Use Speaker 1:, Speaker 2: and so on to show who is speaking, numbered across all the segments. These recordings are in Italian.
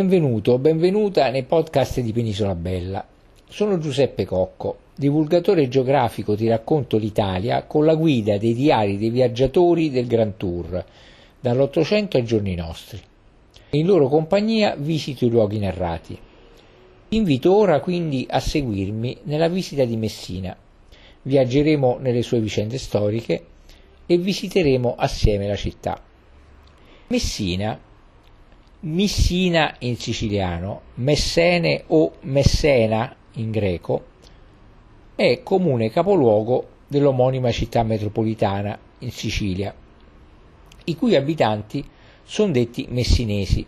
Speaker 1: Benvenuto benvenuta nei podcast di Penisola Bella. Sono Giuseppe Cocco, divulgatore geografico di Racconto l'Italia con la guida dei diari dei viaggiatori del Grand Tour, dall'Ottocento ai giorni nostri. In loro compagnia visito i luoghi narrati. Invito ora quindi a seguirmi nella visita di Messina. Viaggeremo nelle sue vicende storiche e visiteremo assieme la città. Messina, Missina in siciliano, Messene o Messena in greco, è comune capoluogo dell'omonima città metropolitana in Sicilia, i cui abitanti sono detti messinesi.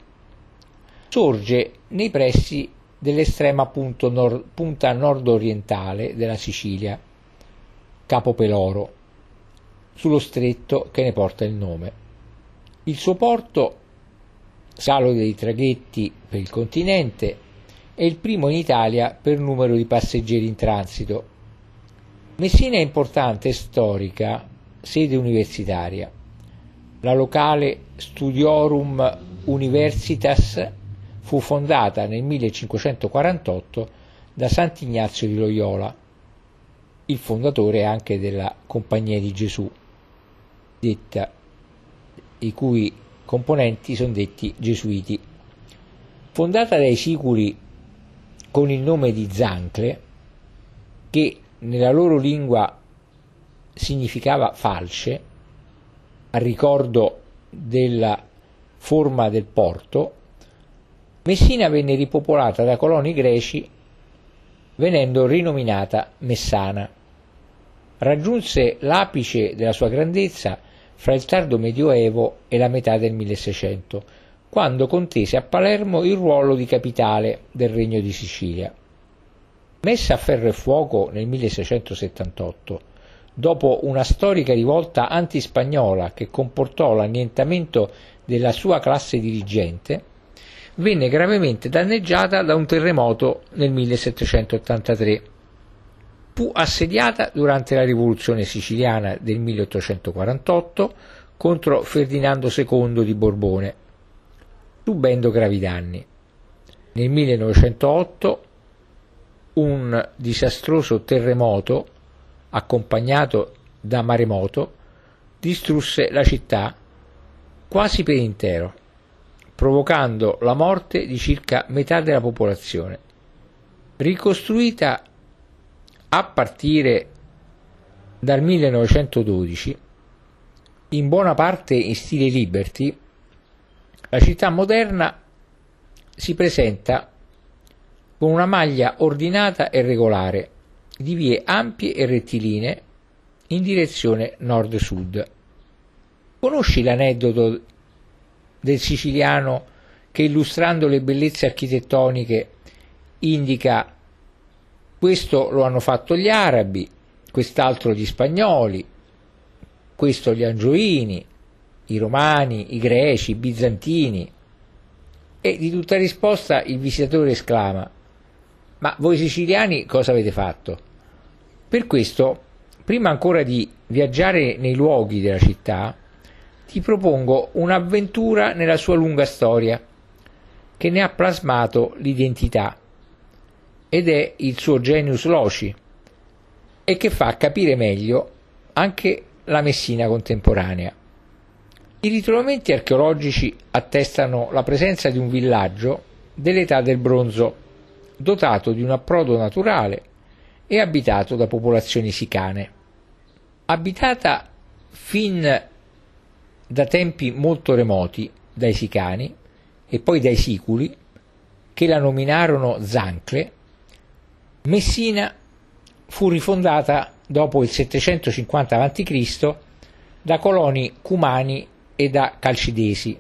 Speaker 1: Sorge nei pressi dell'estrema nord, punta nord-orientale della Sicilia, Capo Peloro, sullo stretto che ne porta il nome. Il suo porto, salo dei traghetti per il continente, è il primo in Italia per numero di passeggeri in transito. Messina è importante e storica sede universitaria. La locale Studiorum Universitas fu fondata nel 1548 da Sant'Ignazio di Loyola, il fondatore anche della Compagnia di Gesù, detta, i cui componenti sono detti gesuiti. Fondata dai siculi con il nome di Zancle, che nella loro lingua significava falce, a ricordo della forma del porto, Messina venne ripopolata da coloni greci venendo rinominata Messana. Raggiunse l'apice della sua grandezza fra il tardo Medioevo e la metà del 1600, quando contese a Palermo il ruolo di capitale del Regno di Sicilia. Messa a ferro e fuoco nel 1678, dopo una storica rivolta antispagnola che comportò l'annientamento della sua classe dirigente, venne gravemente danneggiata da un terremoto nel 1783. Fu assediata durante la rivoluzione siciliana del 1848 contro Ferdinando II di Borbone, subendo gravi danni. Nel 1908 un disastroso terremoto accompagnato da maremoto distrusse la città quasi per intero provocando la morte di circa metà della popolazione. Ricostruita a partire dal 1912, in buona parte in stile Liberty, la città moderna si presenta con una maglia ordinata e regolare di vie ampie e rettilinee in direzione nord-sud. Conosci l'aneddoto del siciliano che illustrando le bellezze architettoniche indica questo lo hanno fatto gli arabi, quest'altro gli spagnoli, questo gli angioini, i romani, i greci, i bizantini. E di tutta risposta il visitatore esclama: Ma voi siciliani cosa avete fatto? Per questo, prima ancora di viaggiare nei luoghi della città, ti propongo un'avventura nella sua lunga storia, che ne ha plasmato l'identità ed è il suo genius loci e che fa capire meglio anche la Messina contemporanea. I ritrovamenti archeologici attestano la presenza di un villaggio dell'età del bronzo, dotato di un approdo naturale e abitato da popolazioni sicane. Abitata fin da tempi molto remoti dai Sicani e poi dai Siculi, che la nominarono Zancle, Messina fu rifondata dopo il 750 a.C. da coloni cumani e da calcidesi,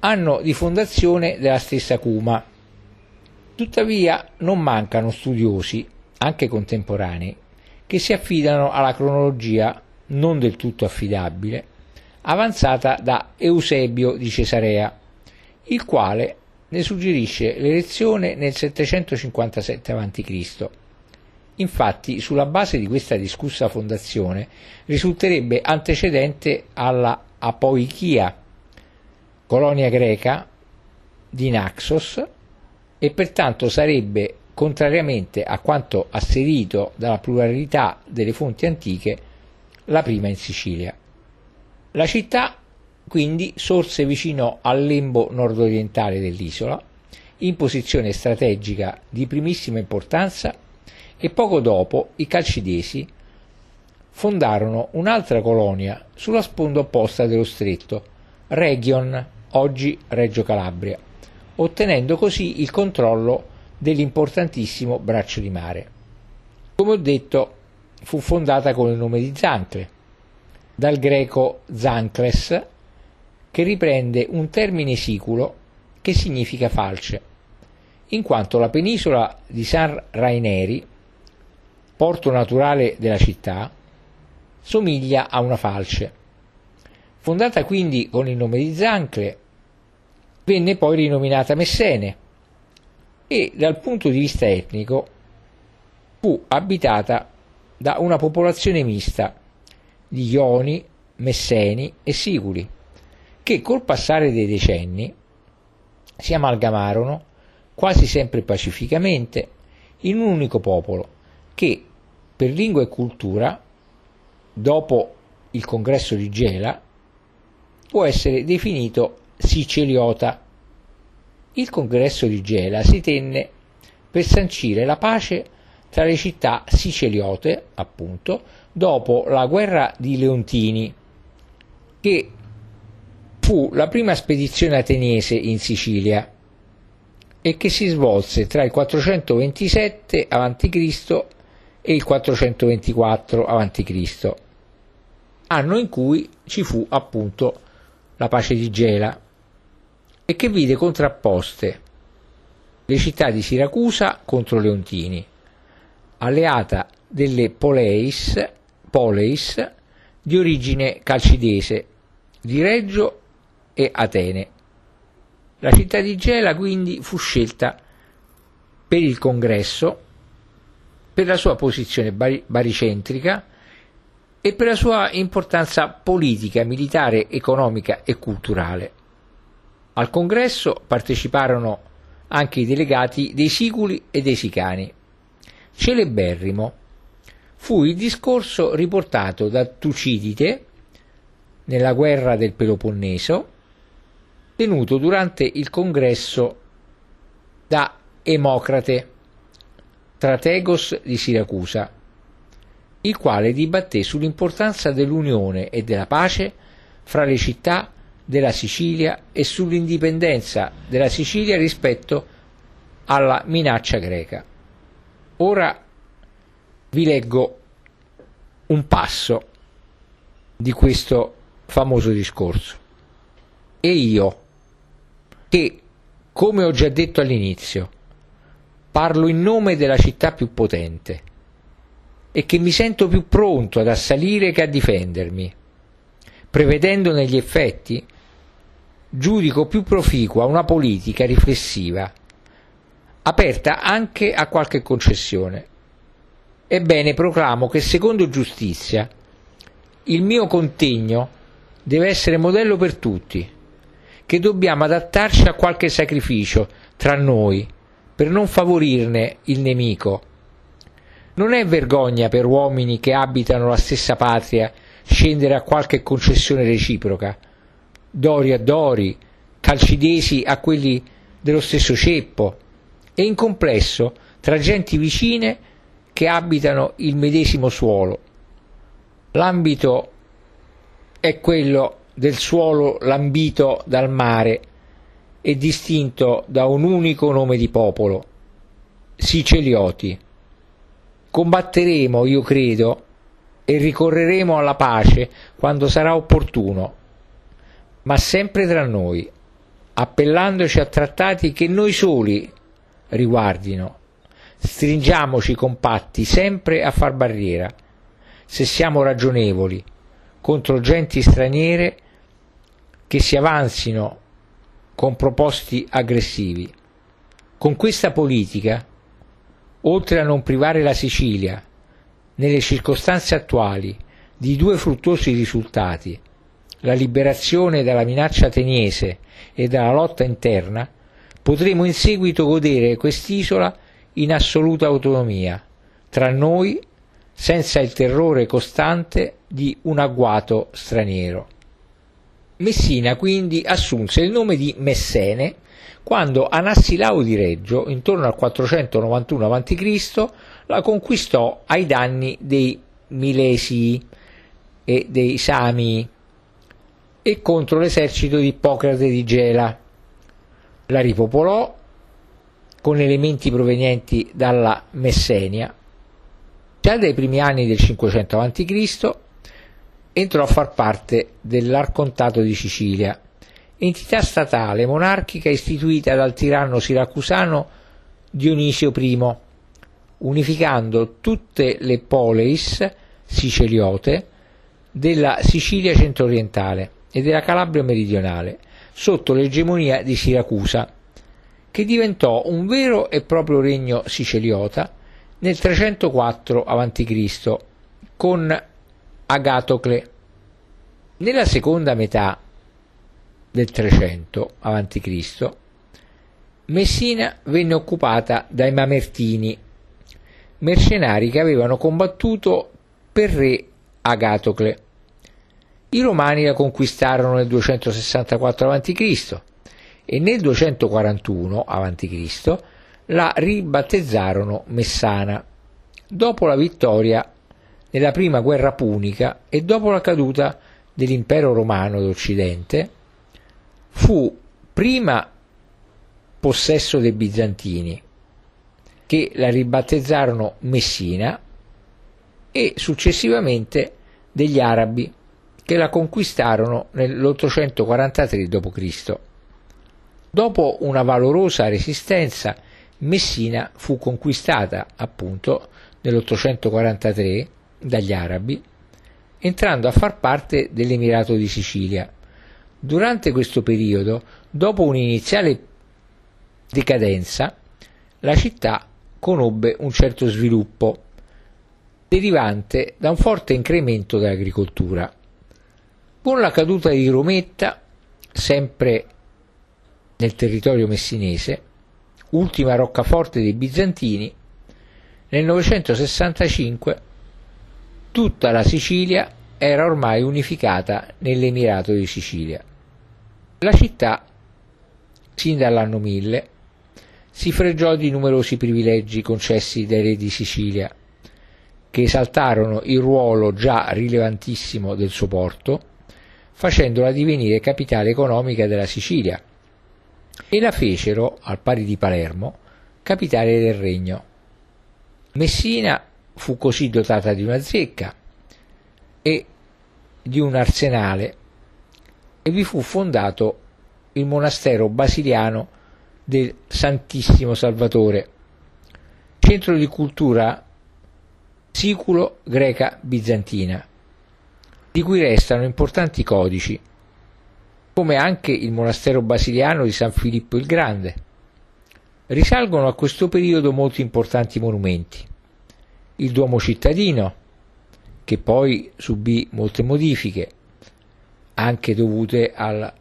Speaker 1: anno di fondazione della stessa Cuma. Tuttavia non mancano studiosi, anche contemporanei, che si affidano alla cronologia non del tutto affidabile avanzata da Eusebio di Cesarea, il quale ne suggerisce l'elezione nel 757 a.C. Infatti, sulla base di questa discussa fondazione, risulterebbe antecedente alla Apoichia, colonia greca di Naxos e pertanto sarebbe, contrariamente a quanto asserito dalla pluralità delle fonti antiche, la prima in Sicilia. La città quindi sorse vicino al lembo nordorientale dell'isola, in posizione strategica di primissima importanza e poco dopo i calcidesi fondarono un'altra colonia sulla sponda opposta dello stretto, Region, oggi Reggio Calabria, ottenendo così il controllo dell'importantissimo braccio di mare. Come ho detto, fu fondata con il nome di Zancle, dal greco Zancles, che riprende un termine siculo che significa falce, in quanto la penisola di San Raineri, porto naturale della città, somiglia a una falce. Fondata quindi con il nome di Zancle, venne poi rinominata Messene e dal punto di vista etnico fu abitata da una popolazione mista di Ioni, Messeni e Siculi, che col passare dei decenni si amalgamarono quasi sempre pacificamente in un unico popolo che per lingua e cultura, dopo il congresso di Gela, può essere definito siciliota. Il congresso di Gela si tenne per sancire la pace tra le città siciliote, appunto, dopo la guerra di Leontini, che fu la prima spedizione ateniese in Sicilia e che si svolse tra il 427 a.C. e il 424 a.C., anno in cui ci fu appunto la pace di Gela e che vide contrapposte le città di Siracusa contro Leontini, alleata delle Poleis, Poleis di origine calcidese, di Reggio e Atene. La città di Gela quindi fu scelta per il congresso, per la sua posizione baricentrica e per la sua importanza politica, militare, economica e culturale. Al congresso parteciparono anche i delegati dei Siculi e dei Sicani. Celeberrimo fu il discorso riportato da Tucidide nella guerra del Peloponneso, tenuto durante il congresso da Emocrate, strategos di Siracusa, il quale dibatté sull'importanza dell'unione e della pace fra le città della Sicilia e sull'indipendenza della Sicilia rispetto alla minaccia greca. Ora vi leggo un passo di questo famoso discorso. E io, che, come ho già detto all'inizio, parlo in nome della città più potente, e che mi sento più pronto ad assalire che a difendermi. Prevedendo negli effetti, giudico più proficua una politica riflessiva, aperta anche a qualche concessione. Ebbene, proclamo che secondo giustizia il mio contegno deve essere modello per tutti, che dobbiamo adattarci a qualche sacrificio tra noi per non favorirne il nemico non è vergogna per uomini che abitano la stessa patria scendere a qualche concessione reciproca, dori a dori, calcidesi a quelli dello stesso ceppo, e in complesso tra genti vicine che abitano il medesimo suolo. L'ambito è quello del suolo lambito dal mare e distinto da un unico nome di popolo, Sicelioti. Combatteremo, io credo, e ricorreremo alla pace quando sarà opportuno, ma sempre tra noi, appellandoci a trattati che noi soli riguardino. Stringiamoci compatti sempre a far barriera, se siamo ragionevoli, contro genti straniere che si avanzino con proposti aggressivi. Con questa politica oltre a non privare la Sicilia, nelle circostanze attuali, di due fruttuosi risultati, la liberazione dalla minaccia ateniese e dalla lotta interna, potremo in seguito godere quest'isola in assoluta autonomia, tra noi, senza il terrore costante di un agguato straniero. Messina quindi assunse il nome di Messene quando Anassilao di Reggio, intorno al 491 a.C., la conquistò ai danni dei Milesii e dei Sami e contro l'esercito di Ippocrate di Gela. La ripopolò con elementi provenienti dalla Messenia. Già dai primi anni del 500 a.C. entrò a far parte dell'Arcontato di Sicilia, entità statale monarchica istituita dal tiranno siracusano Dionisio I, unificando tutte le poleis siciliote della Sicilia centro-orientale e della Calabria meridionale, sotto l'egemonia di Siracusa, che diventò un vero e proprio regno siciliota nel 304 a.C. con Agatocle. Nella seconda metà del 300 a.C. Messina venne occupata dai Mamertini, mercenari che avevano combattuto per re Agatocle. I Romani la conquistarono nel 264 a.C. e nel 241 a.C. la ribattezzarono Messana, dopo la vittoria nella prima guerra punica e dopo la caduta dell'impero romano d'Occidente, fu prima possesso dei bizantini, che la ribattezzarono Messina, e successivamente degli arabi, che la conquistarono nell'843 d.C. Dopo una valorosa resistenza, Messina fu conquistata appunto nell'843 dagli arabi, entrando a far parte dell'Emirato di Sicilia. Durante questo periodo, dopo un'iniziale decadenza, la città conobbe un certo sviluppo derivante da un forte incremento dell'agricoltura. Con la caduta di Rometta, sempre nel territorio messinese, ultima roccaforte dei bizantini, nel 965 tutta la Sicilia era ormai unificata nell'Emirato di Sicilia. La città, sin dall'anno 1000, si fregiò di numerosi privilegi concessi dai re di Sicilia, che esaltarono il ruolo già rilevantissimo del suo porto, facendola divenire capitale economica della Sicilia, e la fecero, al pari di Palermo, capitale del regno. Messina fu così dotata di una zecca e di un arsenale e vi fu fondato il monastero basiliano del Santissimo Salvatore, centro di cultura siculo-greca bizantina, di cui restano importanti codici, come anche il monastero basiliano di San Filippo il Grande. Risalgono a questo periodo molti importanti monumenti. Il Duomo cittadino, che poi subì molte modifiche, anche dovute al,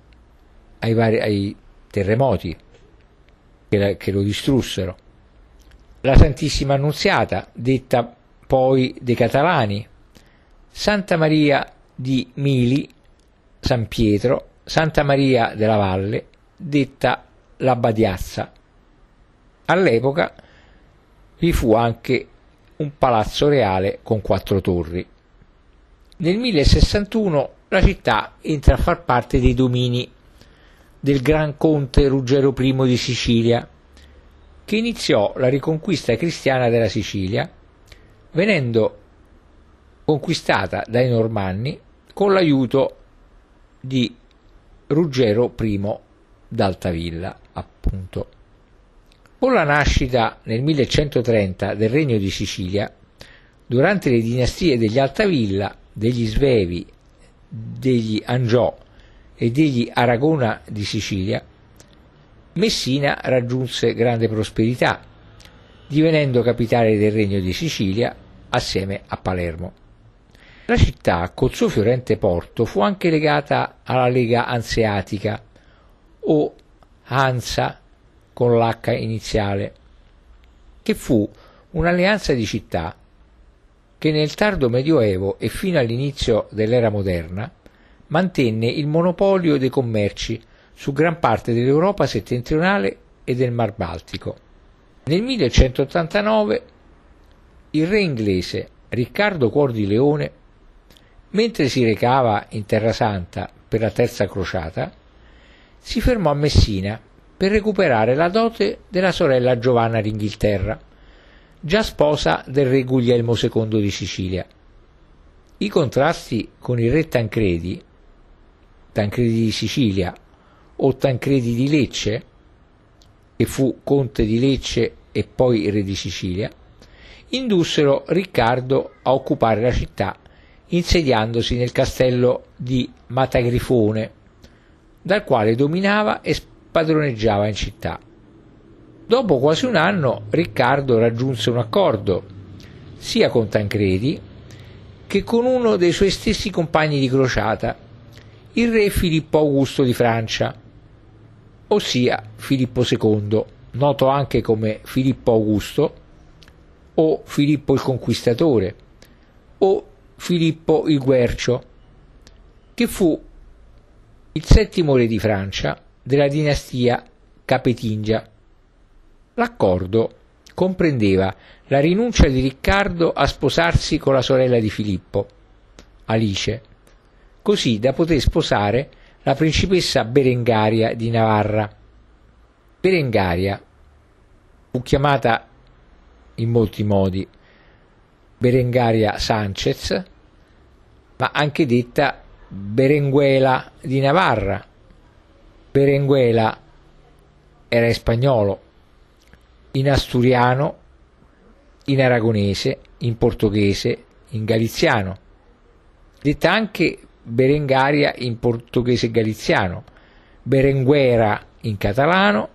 Speaker 1: ai, vari, ai, terremoti che, la, che lo distrussero. La Santissima Annunziata, detta poi dei Catalani, Santa Maria di Mili, San Pietro, Santa Maria della Valle, detta la Badiazza. All'epoca vi fu anche un palazzo reale con quattro torri. Nel 1061 la città entra a far parte dei domini del Gran Conte Ruggero I di Sicilia, che iniziò la riconquista cristiana della Sicilia, venendo conquistata dai Normanni con l'aiuto di Ruggero I d'Altavilla, appunto. Con la nascita nel 1130 del Regno di Sicilia, durante le dinastie degli Altavilla, degli Svevi, degli Angiò e degli Aragona di Sicilia, Messina raggiunse grande prosperità, divenendo capitale del Regno di Sicilia assieme a Palermo. La città, col suo fiorente porto, fu anche legata alla Lega Anseatica o Hansa con l'H iniziale, che fu un'alleanza di città che nel tardo Medioevo e fino all'inizio dell'era moderna mantenne il monopolio dei commerci su gran parte dell'Europa settentrionale e del Mar Baltico. Nel 1189 il re inglese Riccardo Cuor di Leone, mentre si recava in Terra Santa per la terza crociata, si fermò a Messina per recuperare la dote della sorella Giovanna d'Inghilterra, già sposa del re Guglielmo II di Sicilia. I contrasti con il re Tancredi, Tancredi di Sicilia o Tancredi di Lecce, che fu conte di Lecce e poi re di Sicilia, indussero Riccardo a occupare la città insediandosi nel castello di Matagrifone, dal quale dominava e spadroneggiava in città. Dopo quasi un anno Riccardo raggiunse un accordo sia con Tancredi che con uno dei suoi stessi compagni di crociata, il re Filippo Augusto di Francia, ossia Filippo II, noto anche come Filippo Augusto o Filippo il Conquistatore o Filippo il Guercio, che fu il settimo re di Francia della dinastia Capetingia. L'accordo comprendeva la rinuncia di Riccardo a sposarsi con la sorella di Filippo, Alice, così da poter sposare la principessa Berengaria di Navarra. Berengaria fu chiamata in molti modi Berengaria Sanchez, ma anche detta Berenguela di Navarra. Berenguela era in spagnolo in asturiano, in aragonese, in portoghese, in galiziano. Detta anche Berengaria in portoghese e galiziano, Berenguera in catalano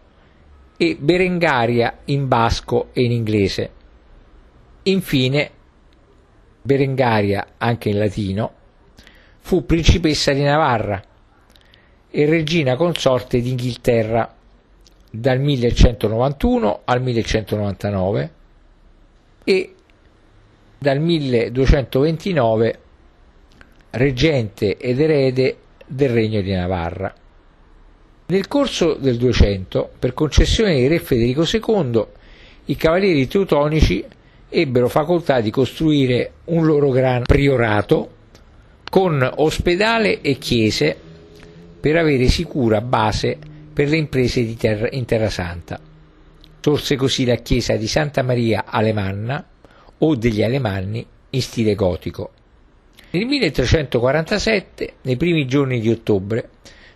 Speaker 1: e Berengaria in basco e in inglese. Infine, Berengaria, anche in latino, fu principessa di Navarra e regina consorte d'Inghilterra dal 1191 al 1199 e dal 1229 reggente ed erede del regno di Navarra. Nel corso del 200, per concessione di re Federico II, i cavalieri teutonici ebbero facoltà di costruire un loro gran priorato con ospedale e chiese per avere sicura base per le imprese terra, in Terra Santa. Sorse così la chiesa di Santa Maria Alemanna o degli Alemanni in stile gotico. Nel 1347, nei primi giorni di ottobre,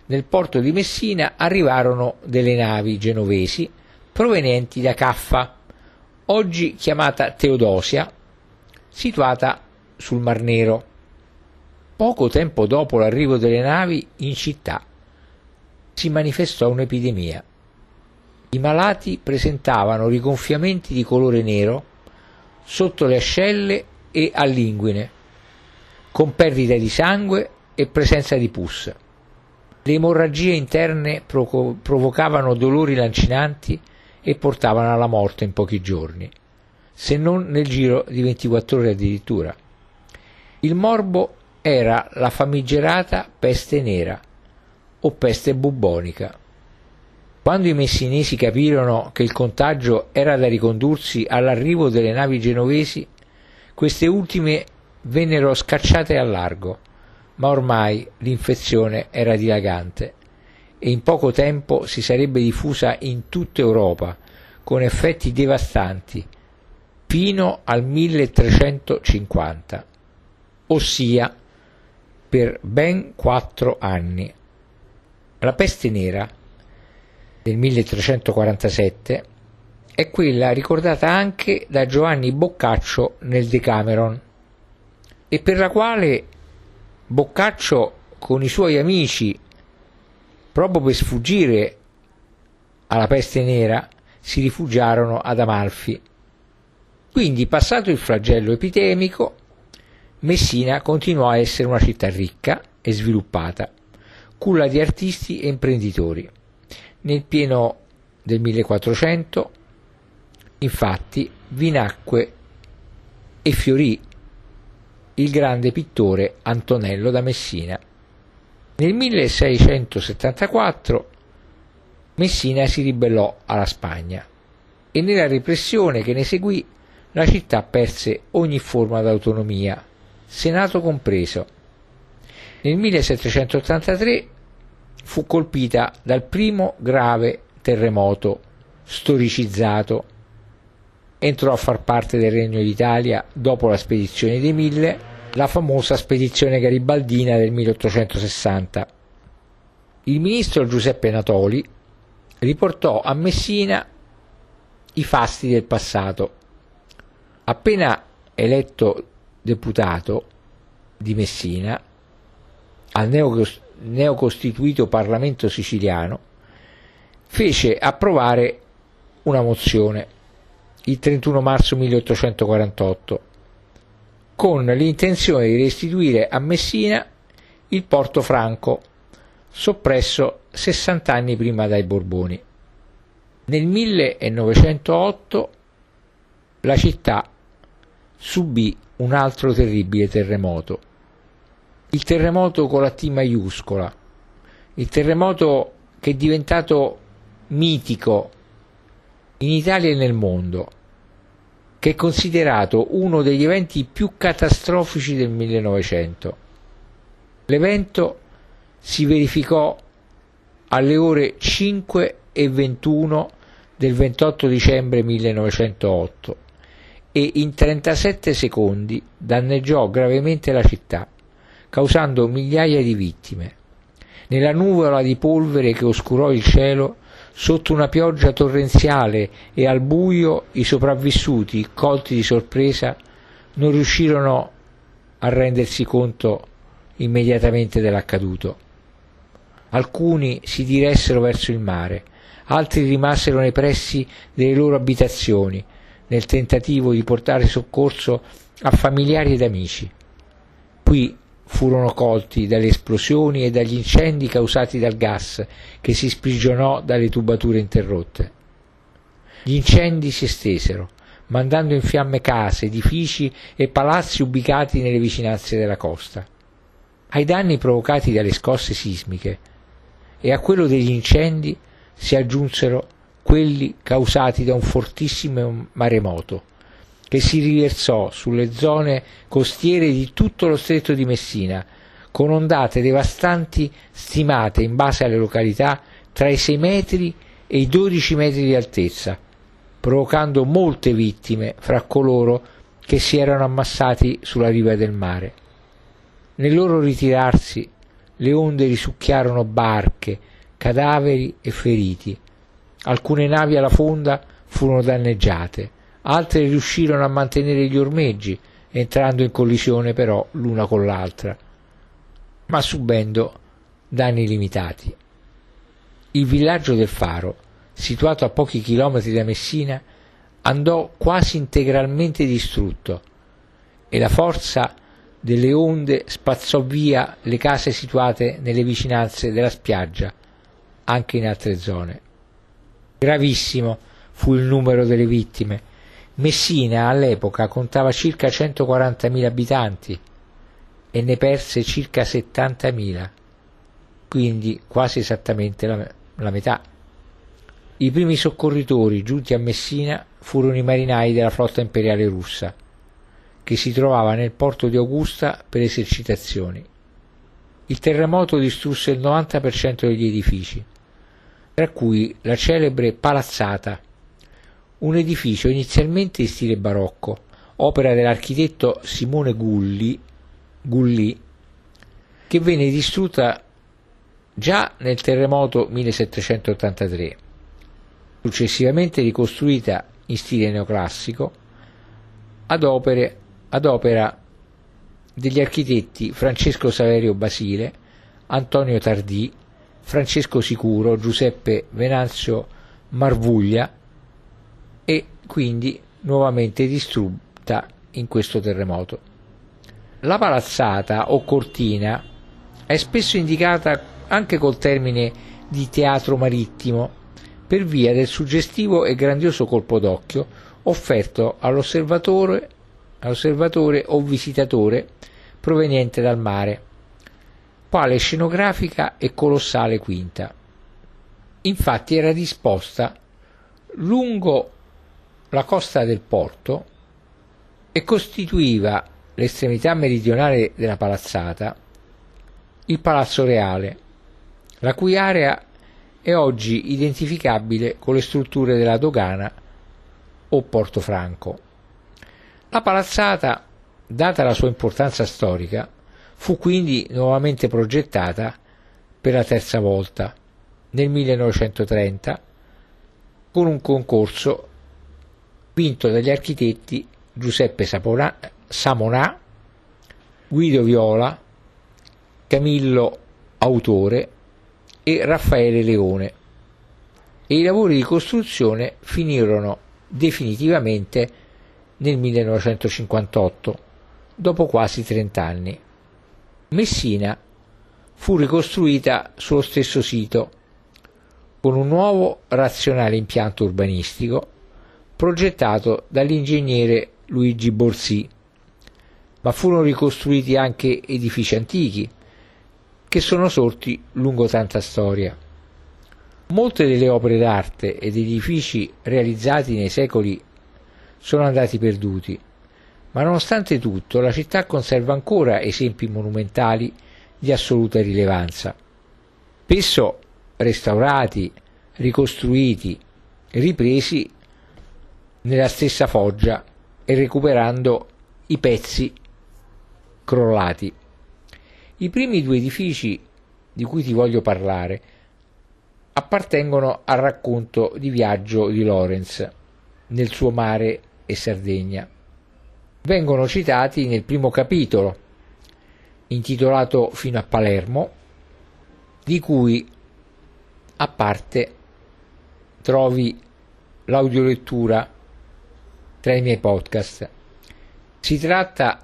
Speaker 1: nel porto di Messina arrivarono delle navi genovesi provenienti da Caffa, oggi chiamata Teodosia, situata sul Mar Nero. Poco tempo dopo l'arrivo delle navi in città si manifestò un'epidemia. I malati presentavano rigonfiamenti di colore nero sotto le ascelle e all'inguine, con perdita di sangue e presenza di pus. Le emorragie interne provo- provocavano dolori lancinanti e portavano alla morte in pochi giorni, se non nel giro di 24 ore addirittura. Il morbo era la famigerata peste nera, o peste bubbonica. Quando i messinesi capirono che il contagio era da ricondursi all'arrivo delle navi genovesi, queste ultime vennero scacciate al largo, ma ormai l'infezione era dilagante e in poco tempo si sarebbe diffusa in tutta Europa con effetti devastanti fino al 1350, ossia per ben quattro anni. La peste nera del 1347 è quella ricordata anche da Giovanni Boccaccio nel Decameron e per la quale Boccaccio con i suoi amici, proprio per sfuggire alla peste nera, si rifugiarono ad Amalfi. Quindi, passato il flagello epidemico, Messina continuò a essere una città ricca e sviluppata culla di artisti e imprenditori, nel pieno del 1400, infatti, vi nacque e fiorì il grande pittore Antonello da Messina. Nel 1674 Messina si ribellò alla Spagna e nella repressione che ne seguì la città perse ogni forma d'autonomia, Senato compreso. Nel 1783 fu colpita dal primo grave terremoto storicizzato. Entrò a far parte del Regno d'Italia dopo la spedizione dei Mille, la famosa spedizione garibaldina del 1860. Il ministro Giuseppe Natoli riportò a Messina i fasti del passato. Appena eletto deputato di Messina al neocostituito Parlamento siciliano, fece approvare una mozione il 31 marzo 1848 con l'intenzione di restituire a Messina il porto franco soppresso 60 anni prima dai Borboni. Nel 1908 la città subì un altro terribile terremoto, il terremoto con la T maiuscola, il terremoto che è diventato mitico in Italia e nel mondo, che è considerato uno degli eventi più catastrofici del 1900. L'evento si verificò alle ore 5 e 21 del 28 dicembre 1908 e in 37 secondi danneggiò gravemente la città, causando migliaia di vittime. Nella nuvola di polvere che oscurò il cielo, sotto una pioggia torrenziale e al buio, i sopravvissuti, colti di sorpresa, non riuscirono a rendersi conto immediatamente dell'accaduto. Alcuni si diressero verso il mare, altri rimasero nei pressi delle loro abitazioni, nel tentativo di portare soccorso a familiari ed amici. Qui furono colti dalle esplosioni e dagli incendi causati dal gas che si sprigionò dalle tubature interrotte. Gli incendi si estesero, mandando in fiamme case, edifici e palazzi ubicati nelle vicinanze della costa. Ai danni provocati dalle scosse sismiche e a quello degli incendi si aggiunsero quelli causati da un fortissimo maremoto che si riversò sulle zone costiere di tutto lo stretto di Messina, con ondate devastanti stimate in base alle località tra i 6 metri e i 12 metri di altezza, provocando molte vittime fra coloro che si erano ammassati sulla riva del mare. Nel loro ritirarsi le onde risucchiarono barche, cadaveri e feriti. Alcune navi alla fonda furono danneggiate, altre riuscirono a mantenere gli ormeggi, entrando in collisione però l'una con l'altra, ma subendo danni limitati. Il villaggio del Faro, situato a pochi chilometri da Messina, andò quasi integralmente distrutto e la forza delle onde spazzò via le case situate nelle vicinanze della spiaggia, anche in altre zone. Gravissimo fu il numero delle vittime. Messina all'epoca contava circa 140.000 abitanti e ne perse circa 70.000, quindi quasi esattamente la, la metà. I primi soccorritori giunti a Messina furono i marinai della flotta imperiale russa che si trovava nel porto di Augusta per esercitazioni. Il terremoto distrusse il 90% degli edifici, tra cui la celebre Palazzata, un edificio inizialmente in stile barocco, opera dell'architetto Simone Gulli, Gulli che venne distrutta già nel terremoto 1783, successivamente ricostruita in stile neoclassico ad opere ad opera degli architetti Francesco Saverio Basile, Antonio Tardì, Francesco Sicuro, Giuseppe Venanzio Marvuglia e quindi nuovamente distrutta in questo terremoto. La palazzata o cortina è spesso indicata anche col termine di teatro marittimo per via del suggestivo e grandioso colpo d'occhio offerto all'osservatore, all'osservatore o visitatore proveniente dal mare, quale scenografica e colossale quinta. Infatti era disposta lungo la costa del porto e costituiva l'estremità meridionale della palazzata il Palazzo Reale, la cui area è oggi identificabile con le strutture della dogana o Portofranco. La palazzata, data la sua importanza storica, fu quindi nuovamente progettata per la terza volta nel 1930 con un concorso vinto dagli architetti Giuseppe Samonà, Guido Viola, Camillo Autore e Raffaele Leone e i lavori di costruzione finirono definitivamente nel 1958, dopo quasi 30 anni. Messina fu ricostruita sullo stesso sito con un nuovo razionale impianto urbanistico progettato dall'ingegnere Luigi Borsì, ma furono ricostruiti anche edifici antichi che sono sorti lungo tanta storia. Molte delle opere d'arte ed edifici realizzati nei secoli sono andati perduti, ma nonostante tutto la città conserva ancora esempi monumentali di assoluta rilevanza. Spesso restaurati, ricostruiti, ripresi nella stessa foggia e recuperando i pezzi crollati. I primi due edifici di cui ti voglio parlare appartengono al racconto di viaggio di Lorenz nel suo mare e Sardegna. Vengono citati nel primo capitolo, intitolato Fino a Palermo, di cui a parte trovi l'audiolettura tra i miei podcast. Si tratta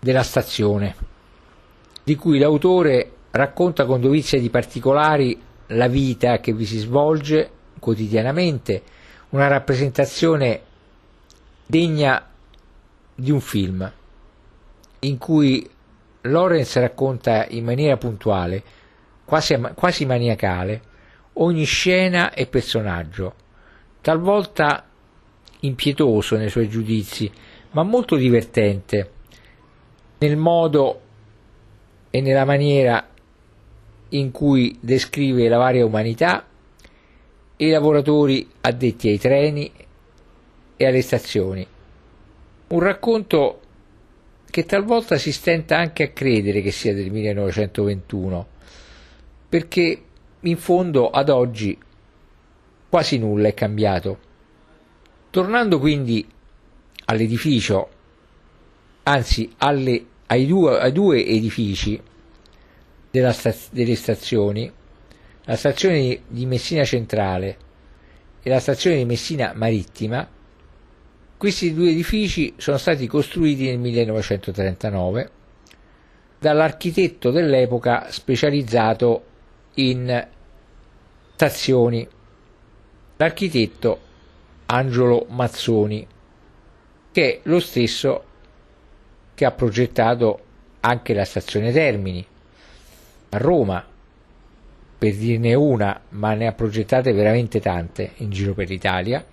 Speaker 1: della stazione, di cui l'autore racconta con dovizia di particolari la vita che vi si svolge quotidianamente, una rappresentazione degna di un film, in cui Lorenz racconta in maniera puntuale quasi, quasi maniacale, ogni scena e personaggio, talvolta impietoso nei suoi giudizi, ma molto divertente nel modo e nella maniera in cui descrive la varia umanità e i lavoratori addetti ai treni e alle stazioni. Un racconto che talvolta si stenta anche a credere che sia del 1921 perché in fondo ad oggi quasi nulla è cambiato. Tornando quindi all'edificio, anzi alle, ai, due, ai, due, edifici staz- delle stazioni, la stazione di Messina Centrale e la stazione di Messina Marittima, questi due edifici sono stati costruiti nel 1939 dall'architetto dell'epoca specializzato in stazioni. L'architetto Angelo Mazzoni, che è lo stesso che ha progettato anche la stazione Termini a Roma, per dirne una, ma ne ha progettate veramente tante in giro per l'Italia,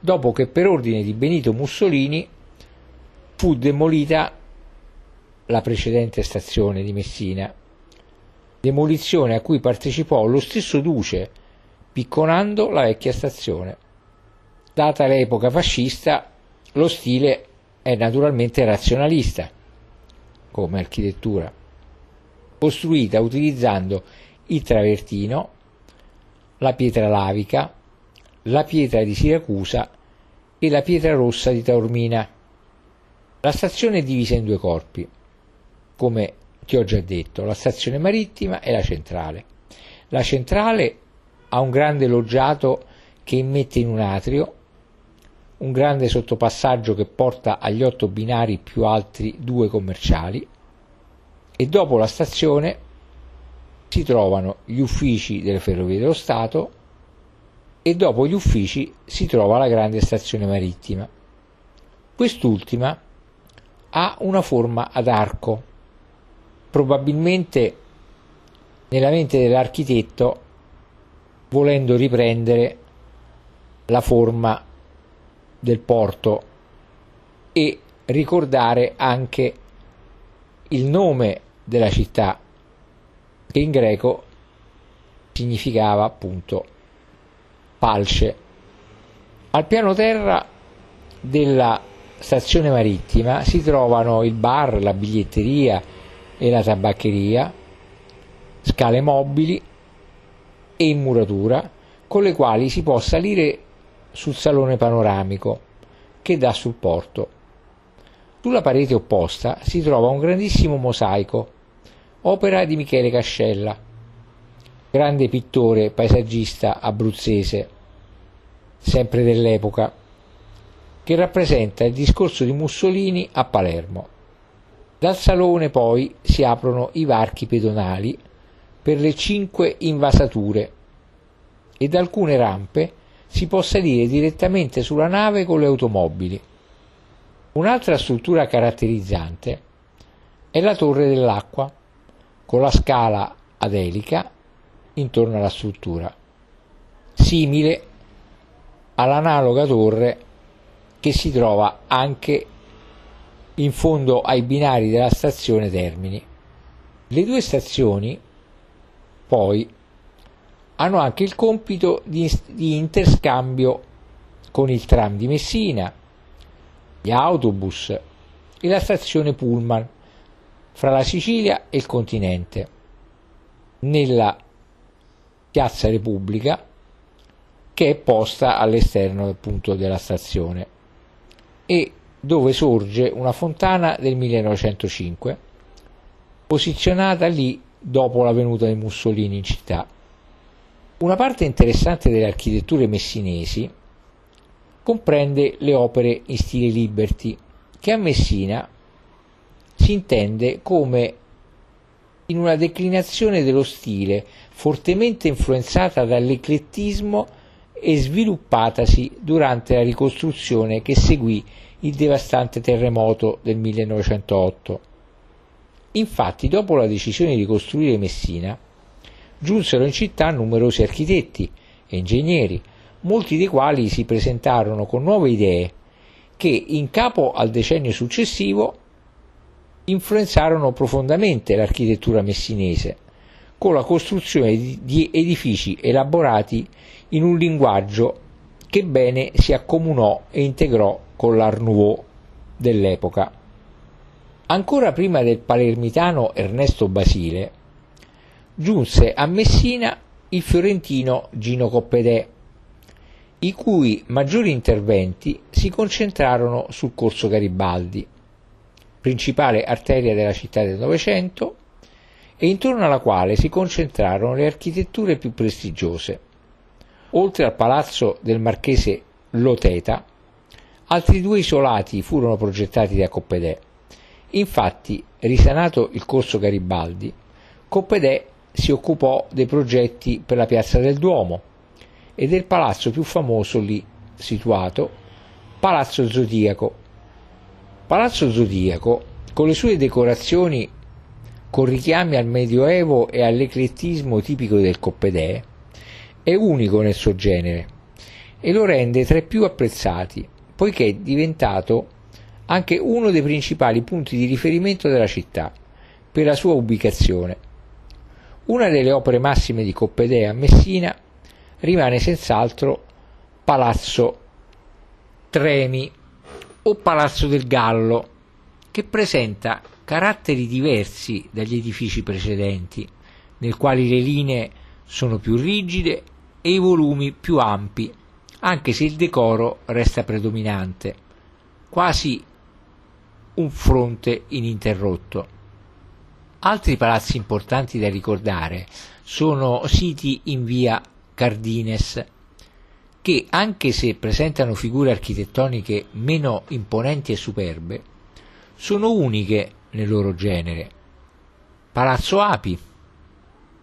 Speaker 1: dopo che per ordine di Benito Mussolini fu demolita la precedente stazione di Messina demolizione a cui partecipò lo stesso Duce, picconando la vecchia stazione. Data l'epoca fascista, lo stile è naturalmente razionalista, come architettura, costruita utilizzando il travertino, la pietra lavica, la pietra di Siracusa e la pietra rossa di Taormina. La stazione è divisa in due corpi, come ti ho già detto, la stazione marittima e la centrale. La centrale ha un grande loggiato che immette in un atrio, un grande sottopassaggio che porta agli otto binari più altri due commerciali e dopo la stazione si trovano gli uffici delle Ferrovie dello Stato, e dopo gli uffici si trova la grande stazione marittima. Quest'ultima ha una forma ad arco, probabilmente nella mente dell'architetto volendo riprendere la forma del porto e ricordare anche il nome della città che in greco significava appunto Palce. Al piano terra della stazione marittima si trovano il bar, la biglietteria e la tabaccheria, scale mobili e in muratura con le quali si può salire sul salone panoramico che dà sul porto. Sulla parete opposta si trova un grandissimo mosaico, opera di Michele Cascella, grande pittore paesaggista abruzzese, sempre dell'epoca, che rappresenta il discorso di Mussolini a Palermo. Dal salone poi si aprono i varchi pedonali per le cinque invasature e da alcune rampe si può salire direttamente sulla nave con le automobili. Un'altra struttura caratterizzante è la torre dell'acqua, con la scala ad elica intorno alla struttura, simile all'analoga torre che si trova anche in fondo ai binari della stazione Termini. Le due stazioni, poi, hanno anche il compito di, di interscambio con il tram di Messina, gli autobus e la stazione Pullman fra la Sicilia e il continente. Nella piazza Repubblica che è posta all'esterno appunto della stazione e dove sorge una fontana del 1905 posizionata lì dopo la venuta di Mussolini in città. Una parte interessante delle architetture messinesi comprende le opere in stile Liberty, che a Messina si intende come in una declinazione dello stile fortemente influenzata dall'eclettismo e sviluppatasi durante la ricostruzione che seguì il devastante terremoto del 1908. Infatti, dopo la decisione di costruire Messina, giunsero in città numerosi architetti e ingegneri molti dei quali si presentarono con nuove idee che in capo al decennio successivo influenzarono profondamente l'architettura messinese, con la costruzione di edifici elaborati in un linguaggio che bene si accomunò e integrò con l'Art Nouveau dell'epoca. Ancora prima del palermitano Ernesto Basile, giunse a Messina il fiorentino Gino Coppedè, i cui maggiori interventi si concentrarono sul corso Garibaldi, principale arteria della città del Novecento, e intorno alla quale si concentrarono le architetture più prestigiose. Oltre al palazzo del marchese Loteta, altri due isolati furono progettati da Coppedè. Infatti, risanato il corso Garibaldi, Coppedè si occupò dei progetti per la piazza del Duomo, e del palazzo più famoso lì situato, Palazzo Zodiaco. Palazzo Zodiaco, con le sue decorazioni con richiami al Medioevo e all'eclettismo tipico del Coppedè, è unico nel suo genere e lo rende tra i più apprezzati, poiché è diventato anche uno dei principali punti di riferimento della città per la sua ubicazione. Una delle opere massime di Coppedè a Messina rimane senz'altro Palazzo Tremi o Palazzo del Gallo, che presenta caratteri diversi dagli edifici precedenti, nel quali le linee sono più rigide e i volumi più ampi, anche se il decoro resta predominante, quasi un fronte ininterrotto. Altri palazzi importanti da ricordare sono siti in via Cardines, che anche se presentano figure architettoniche meno imponenti e superbe, sono uniche nel loro genere. Palazzo Api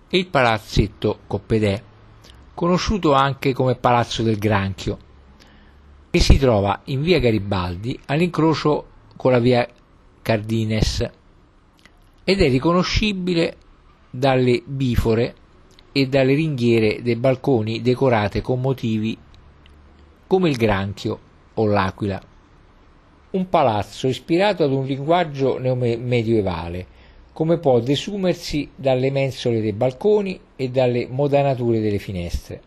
Speaker 1: e il palazzetto Coppedè, conosciuto anche come Palazzo del Granchio, che si trova in via Garibaldi all'incrocio con la via Cardines ed è riconoscibile dalle bifore e dalle ringhiere dei balconi decorate con motivi come il granchio o l'aquila. Un palazzo ispirato ad un linguaggio neomedievale, come può desumersi dalle mensole dei balconi e dalle modanature delle finestre.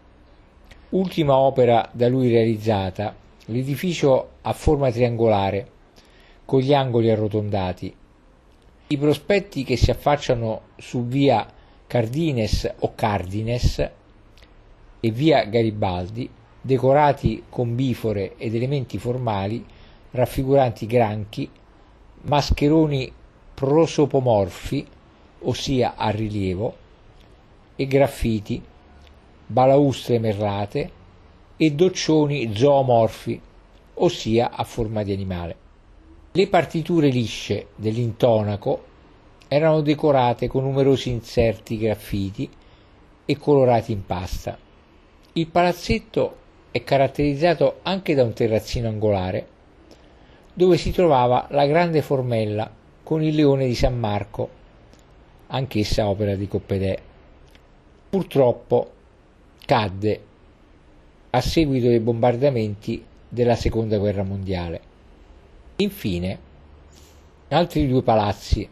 Speaker 1: Ultima opera da lui realizzata, l'edificio a forma triangolare, con gli angoli arrotondati. I prospetti che si affacciano su via Cardines o Cardines e via Garibaldi, decorati con bifore ed elementi formali raffiguranti granchi, mascheroni prosopomorfi, ossia a rilievo, e graffiti, balaustre merlate e doccioni zoomorfi, ossia a forma di animale. Le partiture lisce dell'intonaco erano decorate con numerosi inserti graffiti e colorati in pasta. Il palazzetto è caratterizzato anche da un terrazzino angolare dove si trovava la grande formella con il leone di San Marco, anch'essa opera di Coppedè. Purtroppo cadde a seguito dei bombardamenti della seconda guerra mondiale. Infine, altri due palazzi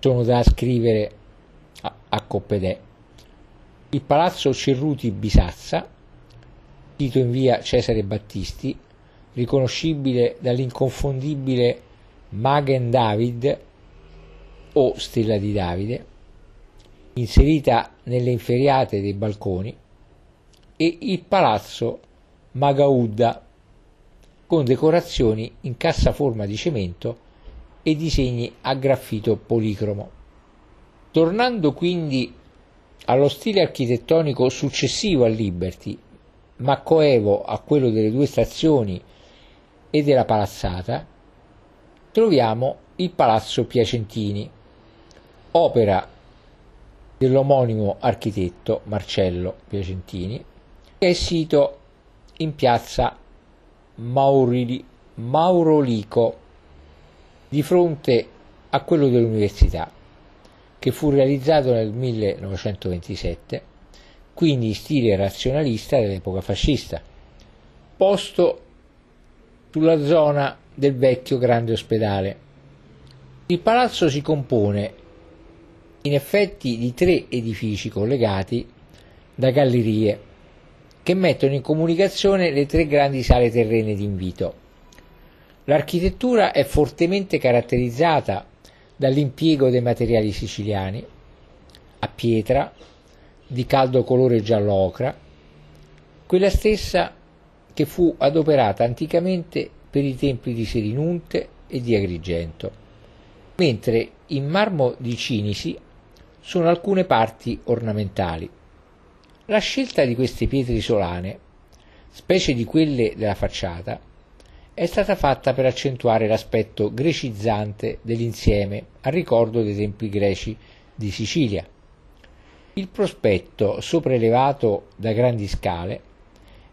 Speaker 1: sono da ascrivere a, a Coppedè. Il palazzo Cerruti Bisazza, sito in via Cesare Battisti, riconoscibile dall'inconfondibile Magen David o Stella di Davide, inserita nelle inferiate dei balconi, e il palazzo Magaudda con decorazioni in cassaforma di cemento e disegni a graffito policromo. Tornando quindi allo stile architettonico successivo al Liberty, ma coevo a quello delle due stazioni e della palazzata, troviamo il Palazzo Piacentini, opera dell'omonimo architetto Marcello Piacentini, che è sito in piazza Maurili, Maurolico di fronte a quello dell'università, che fu realizzato nel 1927, quindi in stile razionalista dell'epoca fascista, posto sulla zona del vecchio grande ospedale. Il palazzo si compone in effetti di tre edifici collegati da gallerie che mettono in comunicazione le tre grandi sale terrene d'invito L'architettura è fortemente caratterizzata dall'impiego dei materiali siciliani, a pietra, di caldo colore giallo ocra, quella stessa che fu adoperata anticamente per i templi di Selinunte e di Agrigento, mentre in marmo di Cinisi sono alcune parti ornamentali. La scelta di queste pietre isolane, specie di quelle della facciata, è stata fatta per accentuare l'aspetto grecizzante dell'insieme a ricordo dei templi greci di Sicilia. Il prospetto, sopraelevato da grandi scale,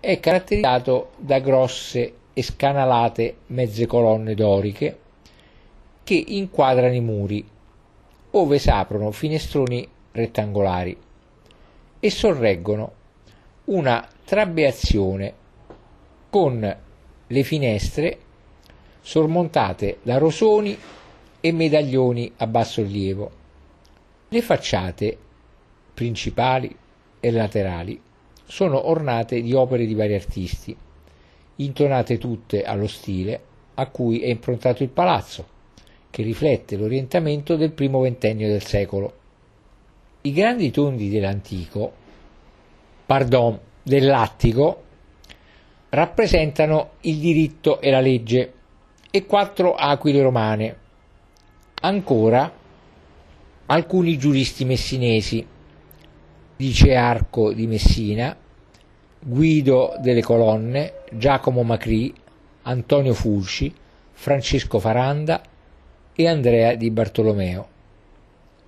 Speaker 1: è caratterizzato da grosse e scanalate mezze colonne doriche che inquadrano i muri, ove s'aprono finestroni rettangolari e sorreggono una trabeazione con le finestre sormontate da rosoni e medaglioni a basso rilievo. Le facciate principali e laterali sono ornate di opere di vari artisti, intonate tutte allo stile a cui è improntato il palazzo, che riflette l'orientamento del primo ventennio del secolo. I grandi tondi dell'antico, pardon, dell'attico, rappresentano il diritto e la legge e quattro aquile romane. Ancora alcuni giuristi messinesi, dice Arco di Messina, Guido delle Colonne, Giacomo Macri, Antonio Fulci, Francesco Faranda e Andrea di Bartolomeo.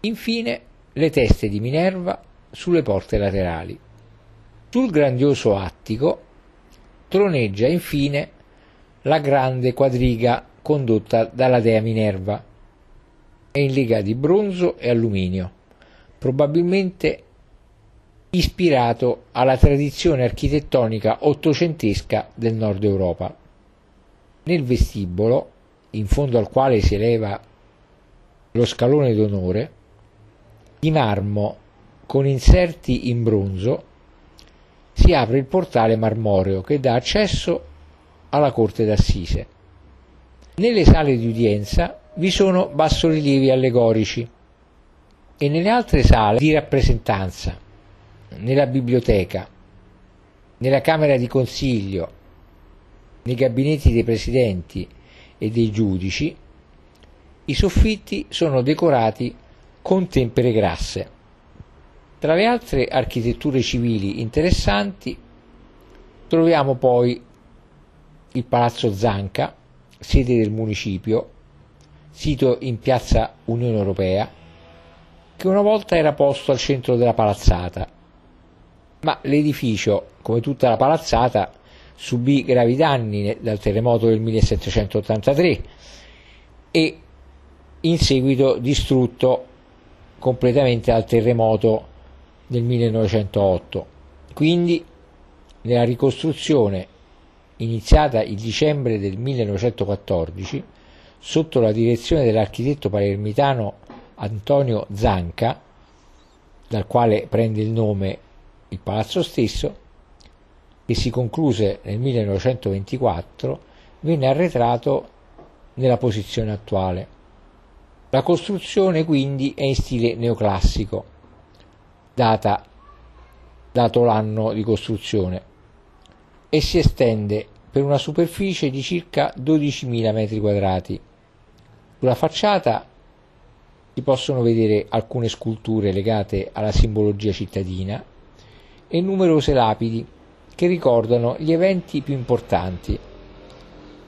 Speaker 1: Infine le teste di Minerva sulle porte laterali. Sul grandioso attico troneggia infine la grande quadriga condotta dalla dea Minerva. È in lega di bronzo e alluminio, probabilmente ispirato alla tradizione architettonica ottocentesca del nord Europa. Nel vestibolo, in fondo al quale si eleva lo scalone d'onore, di marmo con inserti in bronzo, si apre il portale marmoreo che dà accesso alla corte d'assise. Nelle sale di udienza vi sono bassorilievi allegorici e nelle altre sale di rappresentanza, nella biblioteca, nella camera di consiglio, nei gabinetti dei presidenti e dei giudici, i soffitti sono decorati con tempere grasse. Tra le altre architetture civili interessanti troviamo poi il Palazzo Zanca, sede del municipio, sito in piazza Unione Europea, che una volta era posto al centro della palazzata, ma l'edificio, come tutta la palazzata, subì gravi danni dal terremoto del 1783 e in seguito distrutto completamente dal terremoto del 1908. Quindi nella ricostruzione iniziata il dicembre del 1914 sotto la direzione dell'architetto palermitano Antonio Zanca, dal quale prende il nome il palazzo stesso, che si concluse nel 1924, venne arretrato nella posizione attuale. La costruzione quindi è in stile neoclassico, data, dato l'anno di costruzione, e si estende per una superficie di circa 12.000 m2. Sulla facciata si possono vedere alcune sculture legate alla simbologia cittadina e numerose lapidi che ricordano gli eventi più importanti.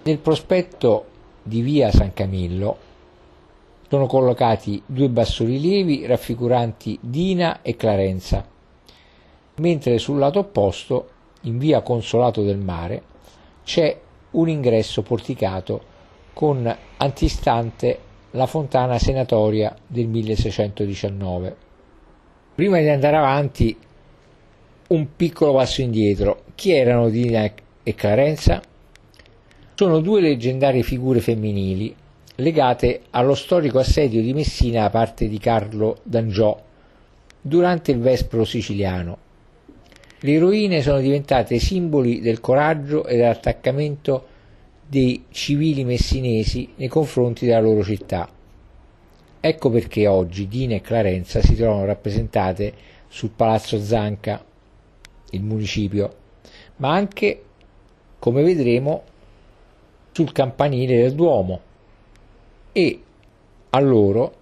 Speaker 1: Nel prospetto di via San Camillo sono collocati due bassorilievi raffiguranti Dina e Clarenza, mentre sul lato opposto, in via Consolato del Mare, c'è un ingresso porticato con antistante la fontana senatoria del 1619. Prima di andare avanti un piccolo passo indietro. Chi erano Dina e Clarenza? Sono due leggendarie figure femminili legate allo storico assedio di Messina da parte di Carlo d'Angiò durante il Vespro siciliano. Le eroine sono diventate simboli del coraggio e dell'attaccamento dei civili messinesi nei confronti della loro città. Ecco perché oggi Dina e Clarenza si trovano rappresentate sul Palazzo Zanca il municipio, ma anche, come vedremo, sul campanile del Duomo e a loro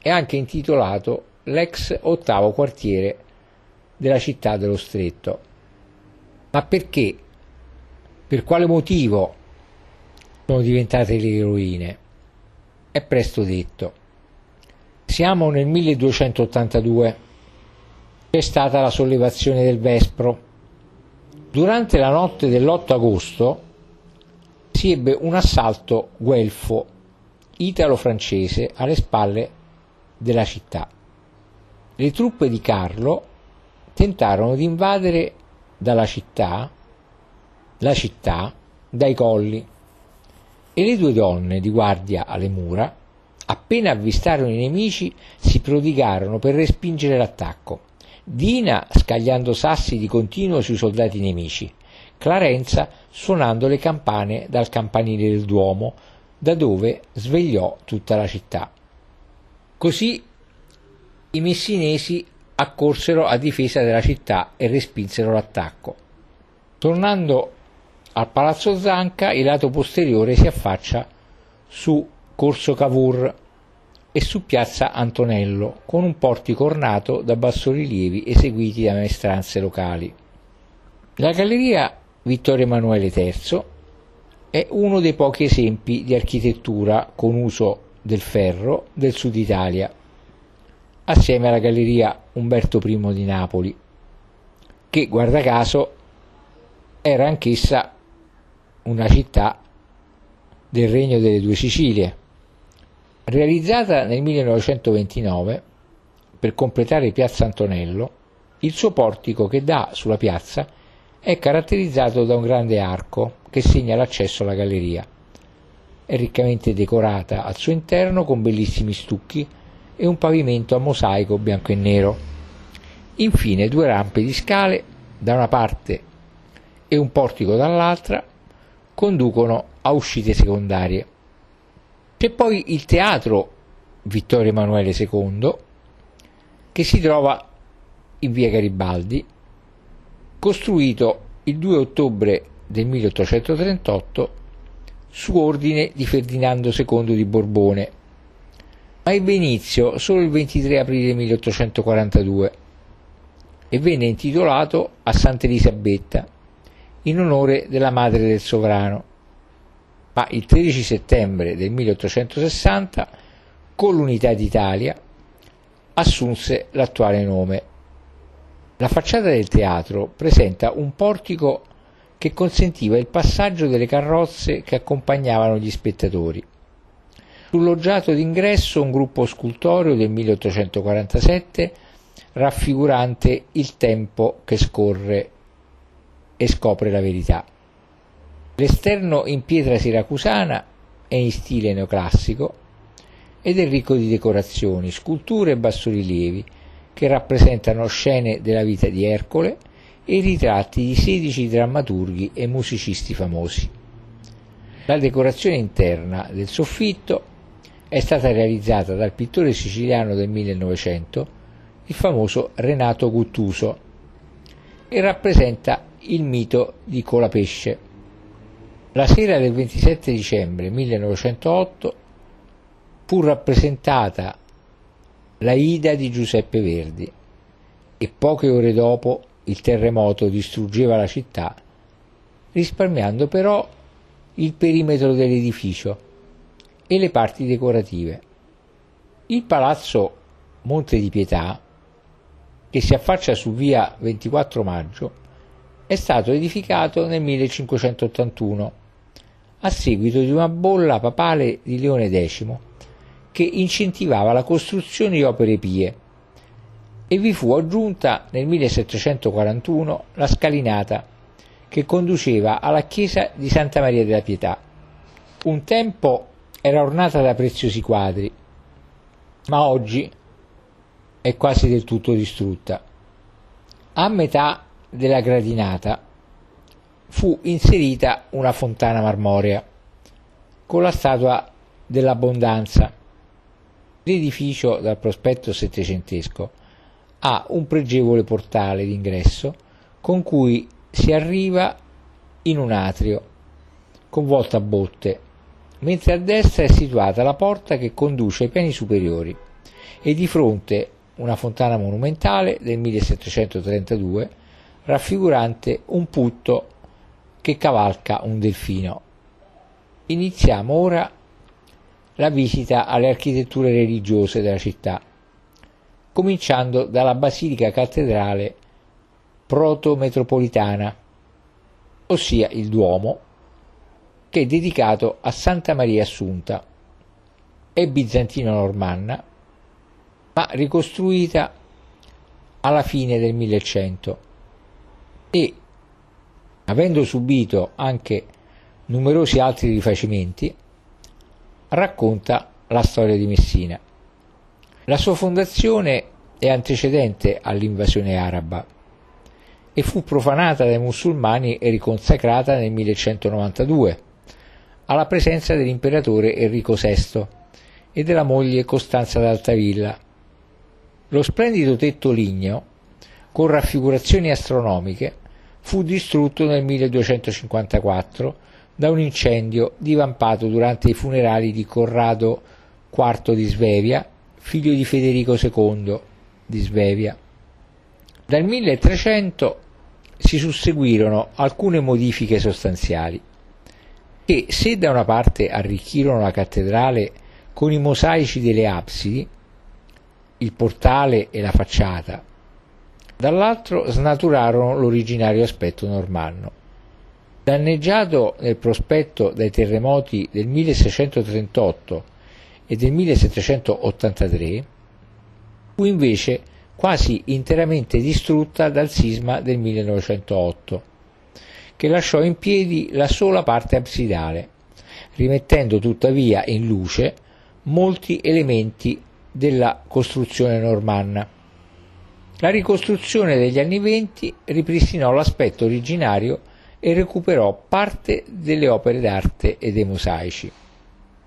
Speaker 1: è anche intitolato l'ex ottavo quartiere della città dello stretto. Ma perché? Per quale motivo sono diventate le eroine? È presto detto. Siamo nel 1282 c'è stata la sollevazione del Vespro. Durante la notte dell'8 agosto si ebbe un assalto guelfo italo-francese alle spalle della città. Le truppe di Carlo tentarono di invadere dalla città la città dai colli e le due donne di guardia alle mura appena avvistarono i nemici si prodigarono per respingere l'attacco Dina scagliando sassi di continuo sui soldati nemici, Clarenza suonando le campane dal campanile del Duomo, da dove svegliò tutta la città. Così i messinesi accorsero a difesa della città e respinsero l'attacco. Tornando al palazzo Zanca, il lato posteriore si affaccia su Corso Cavour, e su piazza Antonello, con un portico ornato da bassorilievi eseguiti da maestranze locali. La galleria Vittorio Emanuele III è uno dei pochi esempi di architettura con uso del ferro del sud Italia, assieme alla galleria Umberto I di Napoli. che guarda caso era anch'essa una città del Regno delle Due Sicilie. Realizzata nel 1929 per completare Piazza Antonello, il suo portico che dà sulla piazza è caratterizzato da un grande arco che segna l'accesso alla galleria. È riccamente decorata al suo interno con bellissimi stucchi e un pavimento a mosaico bianco e nero. Infine due rampe di scale da una parte e un portico dall'altra conducono a uscite secondarie. C'è poi il teatro Vittorio Emanuele II che si trova in via Garibaldi, costruito il 2 ottobre del 1838 su ordine di Ferdinando II di Borbone, ma ebbe inizio solo il 23 aprile 1842 e venne intitolato a Santa Elisabetta in onore della madre del sovrano. Ma il 13 settembre del 1860, con l'unità d'Italia, assunse l'attuale nome. La facciata del teatro presenta un portico che consentiva il passaggio delle carrozze che accompagnavano gli spettatori. Sul loggiato d'ingresso un gruppo scultoreo del 1847 raffigurante il tempo che scorre e scopre la verità. L'esterno in pietra siracusana è in stile neoclassico ed è ricco di decorazioni, sculture e bassorilievi che rappresentano scene della vita di Ercole e ritratti di 16 drammaturghi e musicisti famosi. La decorazione interna del soffitto è stata realizzata dal pittore siciliano del 1900, il famoso Renato Guttuso, e rappresenta il mito di Colapesce. La sera del 27 dicembre 1908 fu rappresentata la Ida di Giuseppe Verdi e poche ore dopo il terremoto distruggeva la città, risparmiando però il perimetro dell'edificio e le parti decorative. Il palazzo Monte di Pietà, che si affaccia su via 24 maggio, è stato edificato nel 1581 a seguito di una bolla papale di Leone X che incentivava la costruzione di opere pie e vi fu aggiunta nel 1741 la scalinata che conduceva alla chiesa di Santa Maria della Pietà. Un tempo era ornata da preziosi quadri, ma oggi è quasi del tutto distrutta. A metà della gradinata fu inserita una fontana marmorea con la statua dell'abbondanza. L'edificio dal prospetto settecentesco ha un pregevole portale d'ingresso con cui si arriva in un atrio con volta a botte, mentre a destra è situata la porta che conduce ai piani superiori e di fronte una fontana monumentale del 1732 raffigurante un putto che cavalca un delfino. Iniziamo ora la visita alle architetture religiose della città, cominciando dalla Basilica Cattedrale proto-metropolitana, ossia il Duomo, che è dedicato a Santa Maria Assunta. È bizantino-normanna, ma ricostruita alla fine del 1100 e, avendo subito anche numerosi altri rifacimenti, racconta la storia di Messina. La sua fondazione è antecedente all'invasione araba e fu profanata dai musulmani e riconsacrata nel 1192 alla presenza dell'imperatore Enrico VI e della moglie Costanza d'Altavilla. Lo splendido tetto ligneo, con raffigurazioni astronomiche, fu distrutto nel 1254 da un incendio divampato durante i funerali di Corrado IV di Svevia, figlio di Federico II di Svevia. Dal 1300 si susseguirono alcune modifiche sostanziali che, se da una parte arricchirono la cattedrale con i mosaici delle absidi, il portale e la facciata, dall'altro snaturarono l'originario aspetto normanno. Danneggiato nel prospetto dai terremoti del 1638 e del 1783, fu invece quasi interamente distrutta dal sisma del 1908, che lasciò in piedi la sola parte absidale, rimettendo tuttavia in luce molti elementi della costruzione normanna. La ricostruzione degli anni venti ripristinò l'aspetto originario e recuperò parte delle opere d'arte e dei mosaici,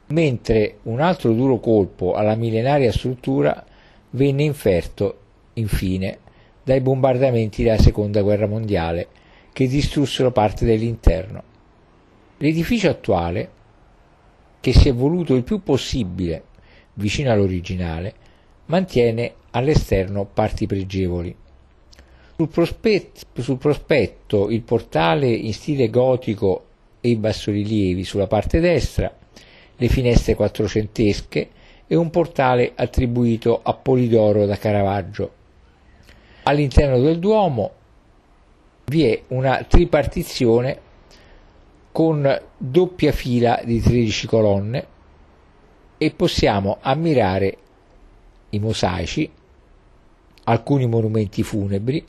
Speaker 1: mentre un altro duro colpo alla millenaria struttura venne inferto, infine, dai bombardamenti della Seconda Guerra Mondiale che distrussero parte dell'interno. L'edificio attuale, che si è voluto il più possibile vicino all'originale, mantiene all'esterno parti pregevoli. Sul prospetto, sul prospetto il portale in stile gotico e i bassorilievi sulla parte destra, le finestre quattrocentesche e un portale attribuito a Polidoro da Caravaggio. All'interno del Duomo vi è una tripartizione con doppia fila di 13 colonne e possiamo ammirare i mosaici, alcuni monumenti funebri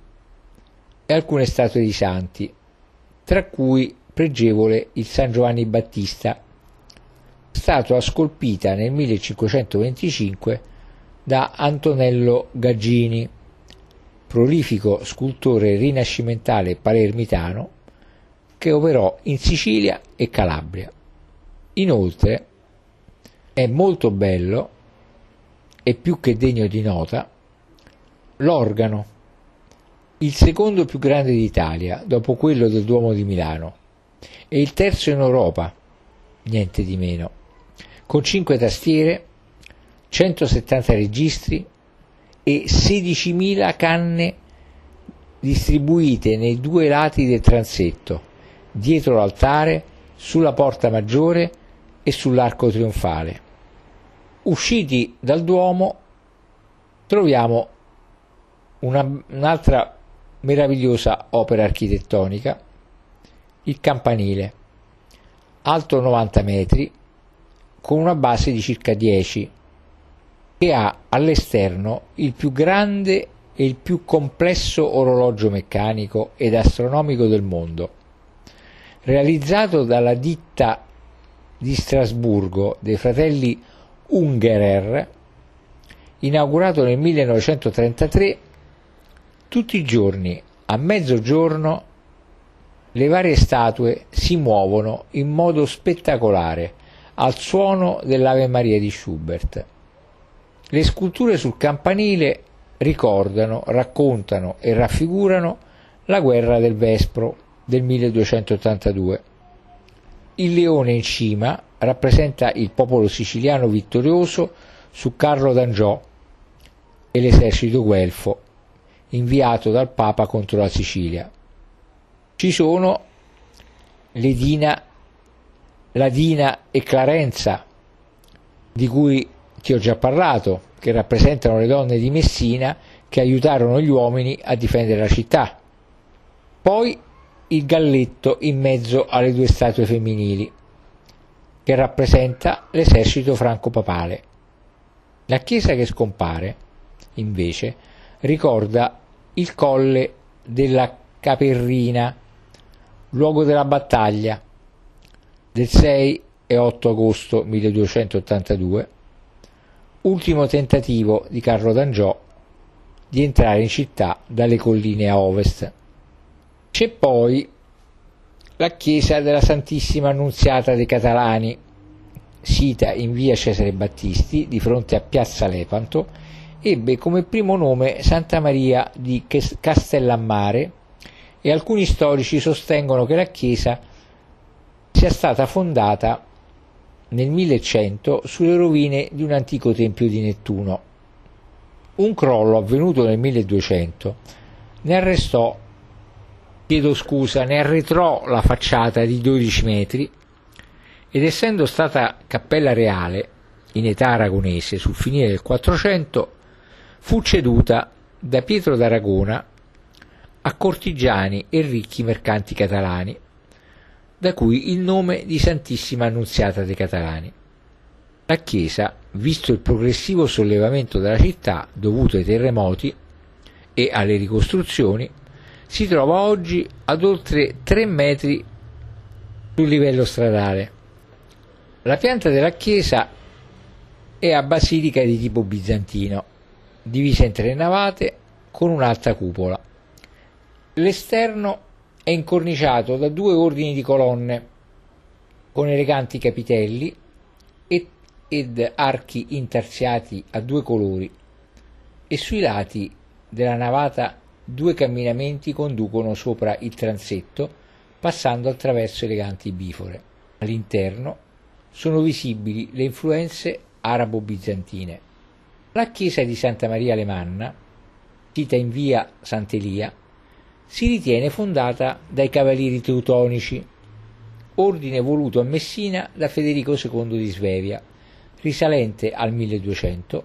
Speaker 1: e alcune statue di santi, tra cui pregevole il San Giovanni Battista, statua scolpita nel 1525 da Antonello Gaggini, prolifico scultore rinascimentale palermitano che operò in Sicilia e Calabria. Inoltre è molto bello e più che degno di nota l'organo, il secondo più grande d'Italia dopo quello del Duomo di Milano e il terzo in Europa, niente di meno, con 5 tastiere, 170 registri e 16.000 canne distribuite nei due lati del transetto, dietro l'altare, sulla porta maggiore e sull'arco trionfale. Usciti dal Duomo troviamo una, un'altra meravigliosa opera architettonica, il campanile, alto 90 metri, con una base di circa 10, che ha all'esterno il più grande e il più complesso orologio meccanico ed astronomico del mondo, realizzato dalla ditta di Strasburgo dei fratelli Ungerer, inaugurato nel 1933, tutti i giorni a mezzogiorno le varie statue si muovono in modo spettacolare al suono dell'Ave Maria di Schubert. Le sculture sul campanile ricordano, raccontano e raffigurano la guerra del Vespro del 1282. Il leone in cima rappresenta il popolo siciliano vittorioso su Carlo d'Angiò e l'esercito guelfo inviato dal Papa contro la Sicilia. Ci sono le Dina, la Dina e Clarenza, di cui ti ho già parlato, che rappresentano le donne di Messina che aiutarono gli uomini a difendere la città. Poi il galletto in mezzo alle due statue femminili, che rappresenta l'esercito franco-papale. La chiesa che scompare, invece, ricorda il colle della Caperrina, luogo della battaglia del 6 e 8 agosto 1282, ultimo tentativo di Carlo d'Angiò di entrare in città dalle colline a ovest. C'è poi la chiesa della Santissima Annunziata dei Catalani, sita in via Cesare Battisti, di fronte a piazza Lepanto, ebbe come primo nome Santa Maria di Castellammare e alcuni storici sostengono che la chiesa sia stata fondata nel 1100 sulle rovine di un antico tempio di Nettuno. Un crollo avvenuto nel 1200 ne arrestò, chiedo scusa, ne arretrò la facciata di 12 metri ed essendo stata cappella reale in età aragonese sul finire del 400 fu ceduta da Pietro d'Aragona a cortigiani e ricchi mercanti catalani, da cui il nome di Santissima Annunziata dei Catalani. La chiesa, visto il progressivo sollevamento della città dovuto ai terremoti e alle ricostruzioni, si trova oggi ad oltre 3 metri sul livello stradale. La pianta della chiesa è a basilica di tipo bizantino, divisa in tre navate con un'alta cupola. L'esterno è incorniciato da due ordini di colonne con eleganti capitelli ed archi intarsiati a due colori e sui lati della navata due camminamenti conducono sopra il transetto passando attraverso eleganti bifore. All'interno sono visibili le influenze arabo-bizantine. La chiesa di Santa Maria Alemanna, sita in via Sant'Elia, si ritiene fondata dai Cavalieri Teutonici, ordine voluto a Messina da Federico II di Svevia, risalente al 1200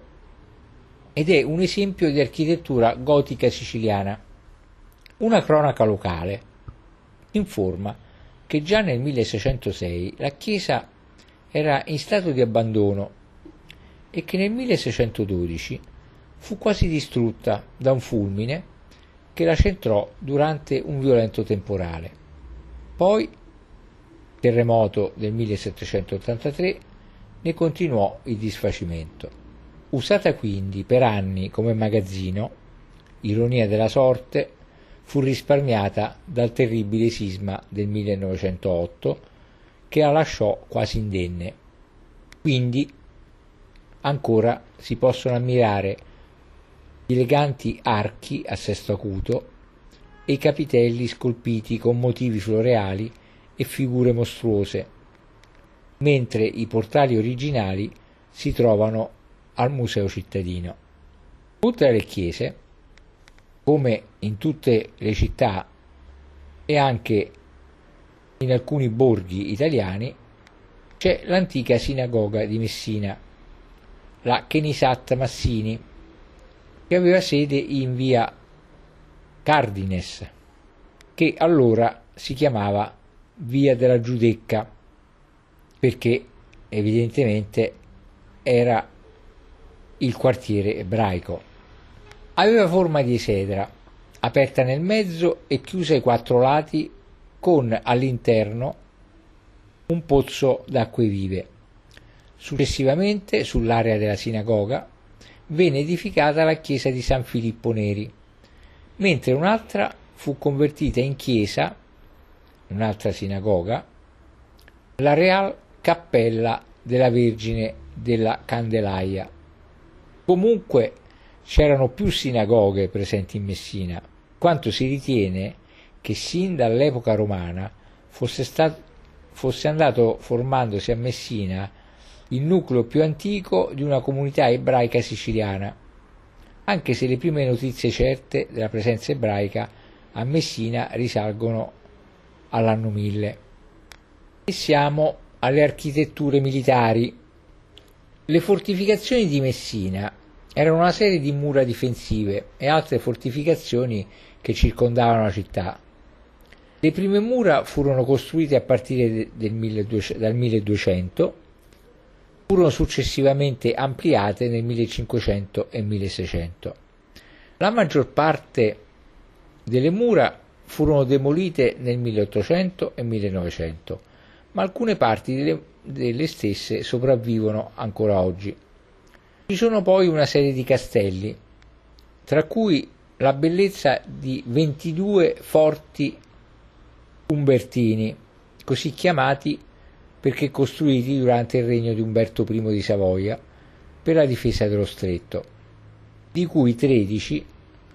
Speaker 1: ed è un esempio di architettura gotica siciliana. Una cronaca locale informa che già nel 1606 la chiesa era in stato di abbandono e che nel 1612 fu quasi distrutta da un fulmine che la centrò durante un violento temporale. Poi, terremoto del 1783, ne continuò il disfacimento. Usata quindi per anni come magazzino, ironia della sorte, fu risparmiata dal terribile sisma del 1908 che la lasciò quasi indenne. Quindi ancora si possono ammirare gli eleganti archi a sesto acuto e i capitelli scolpiti con motivi floreali e figure mostruose, mentre i portali originali si trovano al Museo cittadino. Oltre alle chiese, come in tutte le città e anche in alcuni borghi italiani, c'è l'antica sinagoga di Messina, la Kenisat Massini, che aveva sede in via Cardines, che allora si chiamava via della Giudecca, perché evidentemente era il quartiere ebraico. Aveva forma di esedra, aperta nel mezzo e chiusa ai quattro lati con all'interno un pozzo d'acque vive. Successivamente, sull'area della sinagoga, venne edificata la chiesa di San Filippo Neri, mentre un'altra fu convertita in chiesa, un'altra sinagoga, la Real Cappella della Vergine della Candelaia. Comunque c'erano più sinagoghe presenti in Messina, quanto si ritiene che sin dall'epoca romana fosse, stato, fosse andato formandosi a Messina il nucleo più antico di una comunità ebraica siciliana, anche se le prime notizie certe della presenza ebraica a Messina risalgono all'anno 1000. E siamo alle architetture militari le fortificazioni di Messina erano una serie di mura difensive e altre fortificazioni che circondavano la città. Le prime mura furono costruite a partire del 1200, dal 1200, furono successivamente ampliate nel 1500 e 1600. La maggior parte delle mura furono demolite nel 1800 e 1900, ma alcune parti delle delle stesse sopravvivono ancora oggi. Ci sono poi una serie di castelli, tra cui la bellezza di 22 forti umbertini, così chiamati perché costruiti durante il regno di Umberto I di Savoia per la difesa dello stretto, di cui 13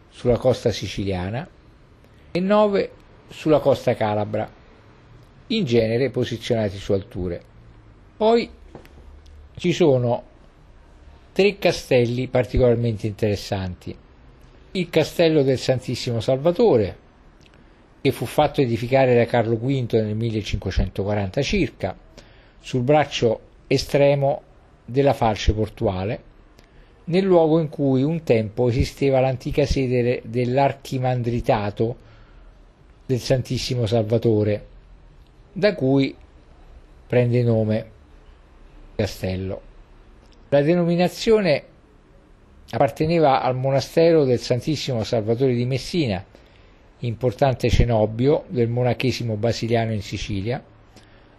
Speaker 1: sulla costa siciliana e 9 sulla costa calabra, in genere posizionati su alture. Poi ci sono tre castelli particolarmente interessanti. Il castello del Santissimo Salvatore, che fu fatto edificare da Carlo V nel 1540 circa, sul braccio estremo della falce portuale, nel luogo in cui un tempo esisteva l'antica sede dell'archimandritato del Santissimo Salvatore, da cui prende nome castello. La denominazione apparteneva al monastero del Santissimo Salvatore di Messina, importante cenobio del monachesimo basiliano in Sicilia,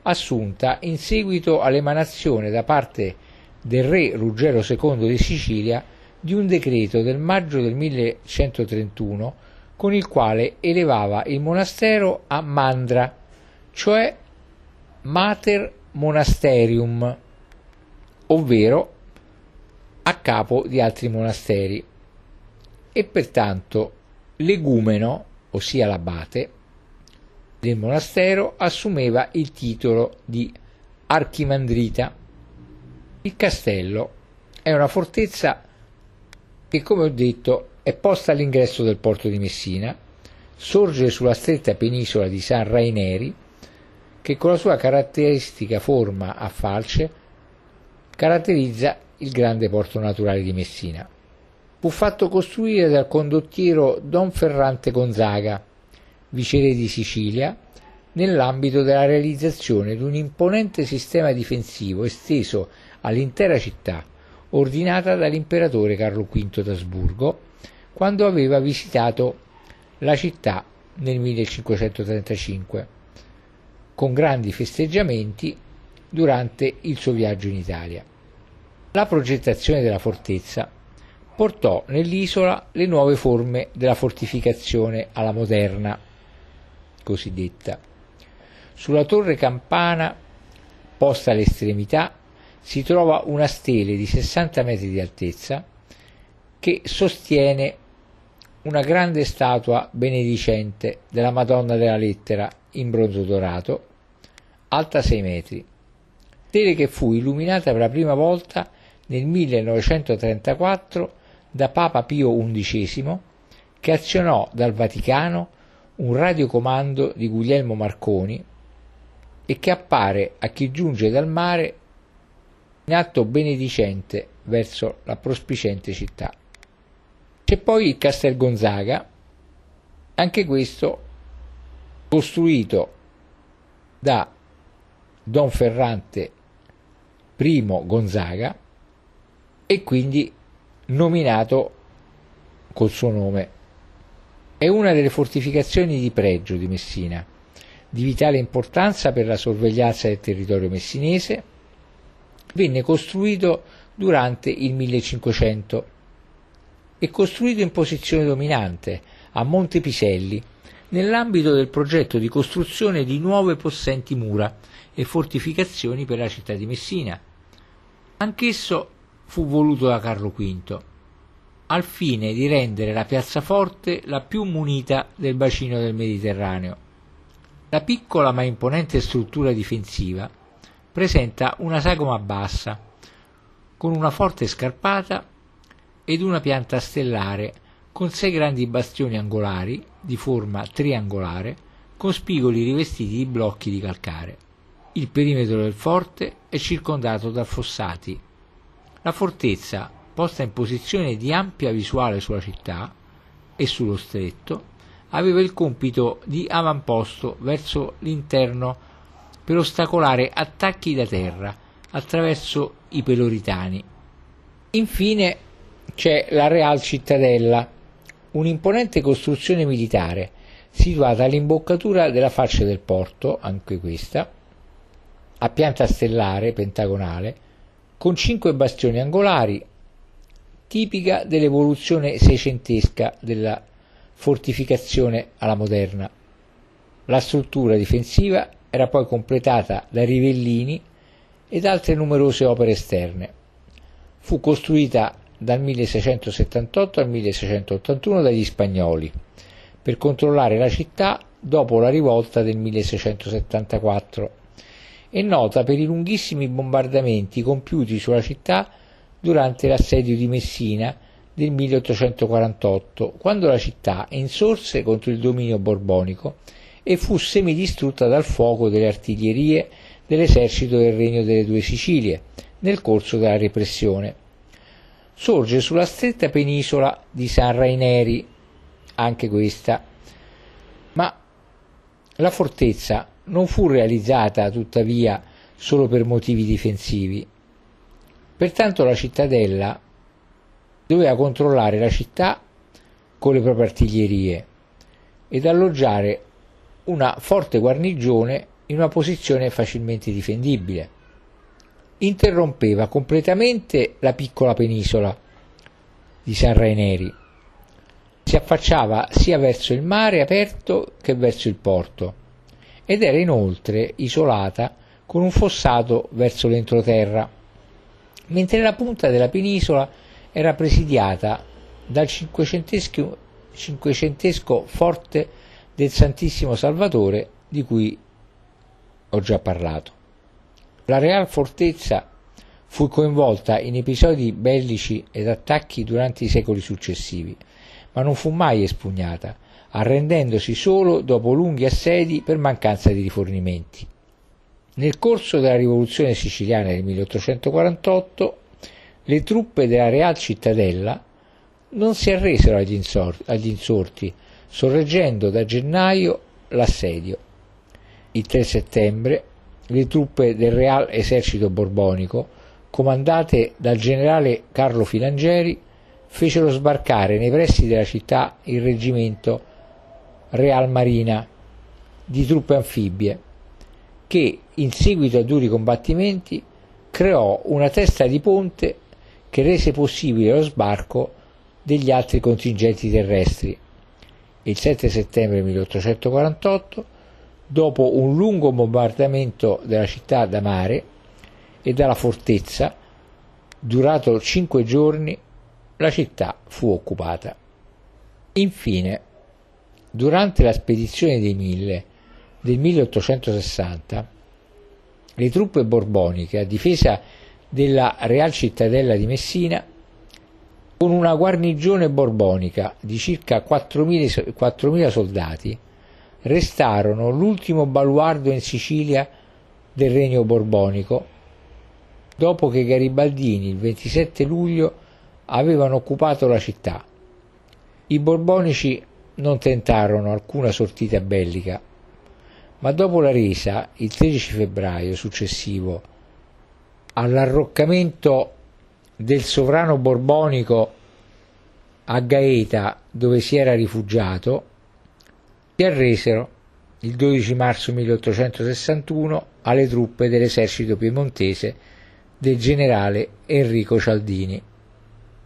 Speaker 1: assunta in seguito all'emanazione da parte del re Ruggero II di Sicilia di un decreto del maggio del 1131 con il quale elevava il monastero a Mandra, cioè Mater Monasterium, ovvero a capo di altri monasteri, e pertanto l'egumeno, ossia l'abate, del monastero assumeva il titolo di archimandrita. Il castello è una fortezza che, come ho detto, è posta all'ingresso del porto di Messina, sorge sulla stretta penisola di San Raineri, che con la sua caratteristica forma a falce caratterizza il grande porto naturale di Messina. Fu fatto costruire dal condottiero Don Ferrante Gonzaga, viceré di Sicilia, nell'ambito della realizzazione di un imponente sistema difensivo esteso all'intera città, ordinata dall'imperatore Carlo V d'Asburgo, quando aveva visitato la città nel 1535, con grandi festeggiamenti durante il suo viaggio in Italia. La progettazione della fortezza portò nell'isola le nuove forme della fortificazione alla moderna, cosiddetta. Sulla torre campana, posta all'estremità, si trova una stele di 60 metri di altezza che sostiene una grande statua benedicente della Madonna della Lettera in bronzo dorato, alta 6 metri, stele che fu illuminata per la prima volta nel 1934 da Papa Pio XI che azionò dal Vaticano un radiocomando di Guglielmo Marconi e che appare a chi giunge dal mare in atto benedicente verso la prospicente città. C'è poi il Castel Gonzaga, anche questo costruito da Don Ferrante I Gonzaga e quindi nominato col suo nome è una delle fortificazioni di pregio di Messina, di vitale importanza per la sorveglianza del territorio messinese. Venne costruito durante il 1500 e costruito in posizione dominante a Monte Piselli, nell'ambito del progetto di costruzione di nuove possenti mura e fortificazioni per la città di Messina. Anch'esso fu voluto da Carlo V al fine di rendere la piazzaforte la più munita del bacino del Mediterraneo. La piccola ma imponente struttura difensiva presenta una sagoma bassa, con una forte scarpata ed una pianta stellare con sei grandi bastioni angolari di forma triangolare con spigoli rivestiti di blocchi di calcare. Il perimetro del forte è circondato da fossati. La fortezza posta in posizione di ampia visuale sulla città e sullo stretto, aveva il compito di avamposto verso l'interno per ostacolare attacchi da terra attraverso i peloritani. Infine c'è la Real Cittadella, un'imponente costruzione militare situata all'imboccatura della faccia del porto, anche questa, a pianta stellare pentagonale, con cinque bastioni angolari tipica dell'evoluzione seicentesca della fortificazione alla moderna. La struttura difensiva era poi completata da rivellini ed altre numerose opere esterne. Fu costruita dal 1678 al 1681 dagli spagnoli per controllare la città dopo la rivolta del 1674. È nota per i lunghissimi bombardamenti compiuti sulla città durante l'assedio di Messina del 1848, quando la città insorse contro il dominio borbonico e fu semidistrutta dal fuoco delle artiglierie dell'esercito del Regno delle Due Sicilie nel corso della repressione. Sorge sulla stretta penisola di San Raineri, anche questa, ma La fortezza non fu realizzata tuttavia solo per motivi difensivi, pertanto la cittadella doveva controllare la città con le proprie artiglierie ed alloggiare una forte guarnigione in una posizione facilmente difendibile. Interrompeva completamente la piccola penisola di San Raineri. Si affacciava sia verso il mare aperto che verso il porto ed era inoltre isolata con un fossato verso l'entroterra, mentre la punta della penisola era presidiata dal cinquecentesco, forte del Santissimo Salvatore di cui ho già parlato. La Real Fortezza fu coinvolta in episodi bellici ed attacchi durante i secoli successivi, ma non fu mai espugnata, arrendendosi solo dopo lunghi assedi per mancanza di rifornimenti. Nel corso della rivoluzione siciliana del 1848 le truppe della Real Cittadella non si arresero agli, insor- agli insorti, sorreggendo da gennaio l'assedio. Il 3 settembre le truppe del Real Esercito Borbonico, comandate dal generale Carlo Filangeri, fecero sbarcare nei pressi della città il reggimento Real Marina di truppe anfibie, che in seguito a duri combattimenti creò una testa di ponte che rese possibile lo sbarco degli altri contingenti terrestri. Il 7 settembre 1848, dopo un lungo bombardamento della città da mare e dalla fortezza, durato cinque giorni, la città fu occupata. Infine, durante la spedizione dei Mille del 1860, le truppe borboniche a difesa della Real Cittadella di Messina con una guarnigione borbonica di circa 4.000, 4.000 soldati restarono l'ultimo baluardo in Sicilia del regno borbonico dopo che garibaldini il 27 luglio avevano occupato la città. I borbonici non tentarono alcuna sortita bellica, ma dopo la resa, il 13 febbraio successivo, all'arroccamento del sovrano borbonico a Gaeta, dove si era rifugiato, si arresero il 12 marzo 1861 alle truppe dell'esercito piemontese del generale Enrico Cialdini.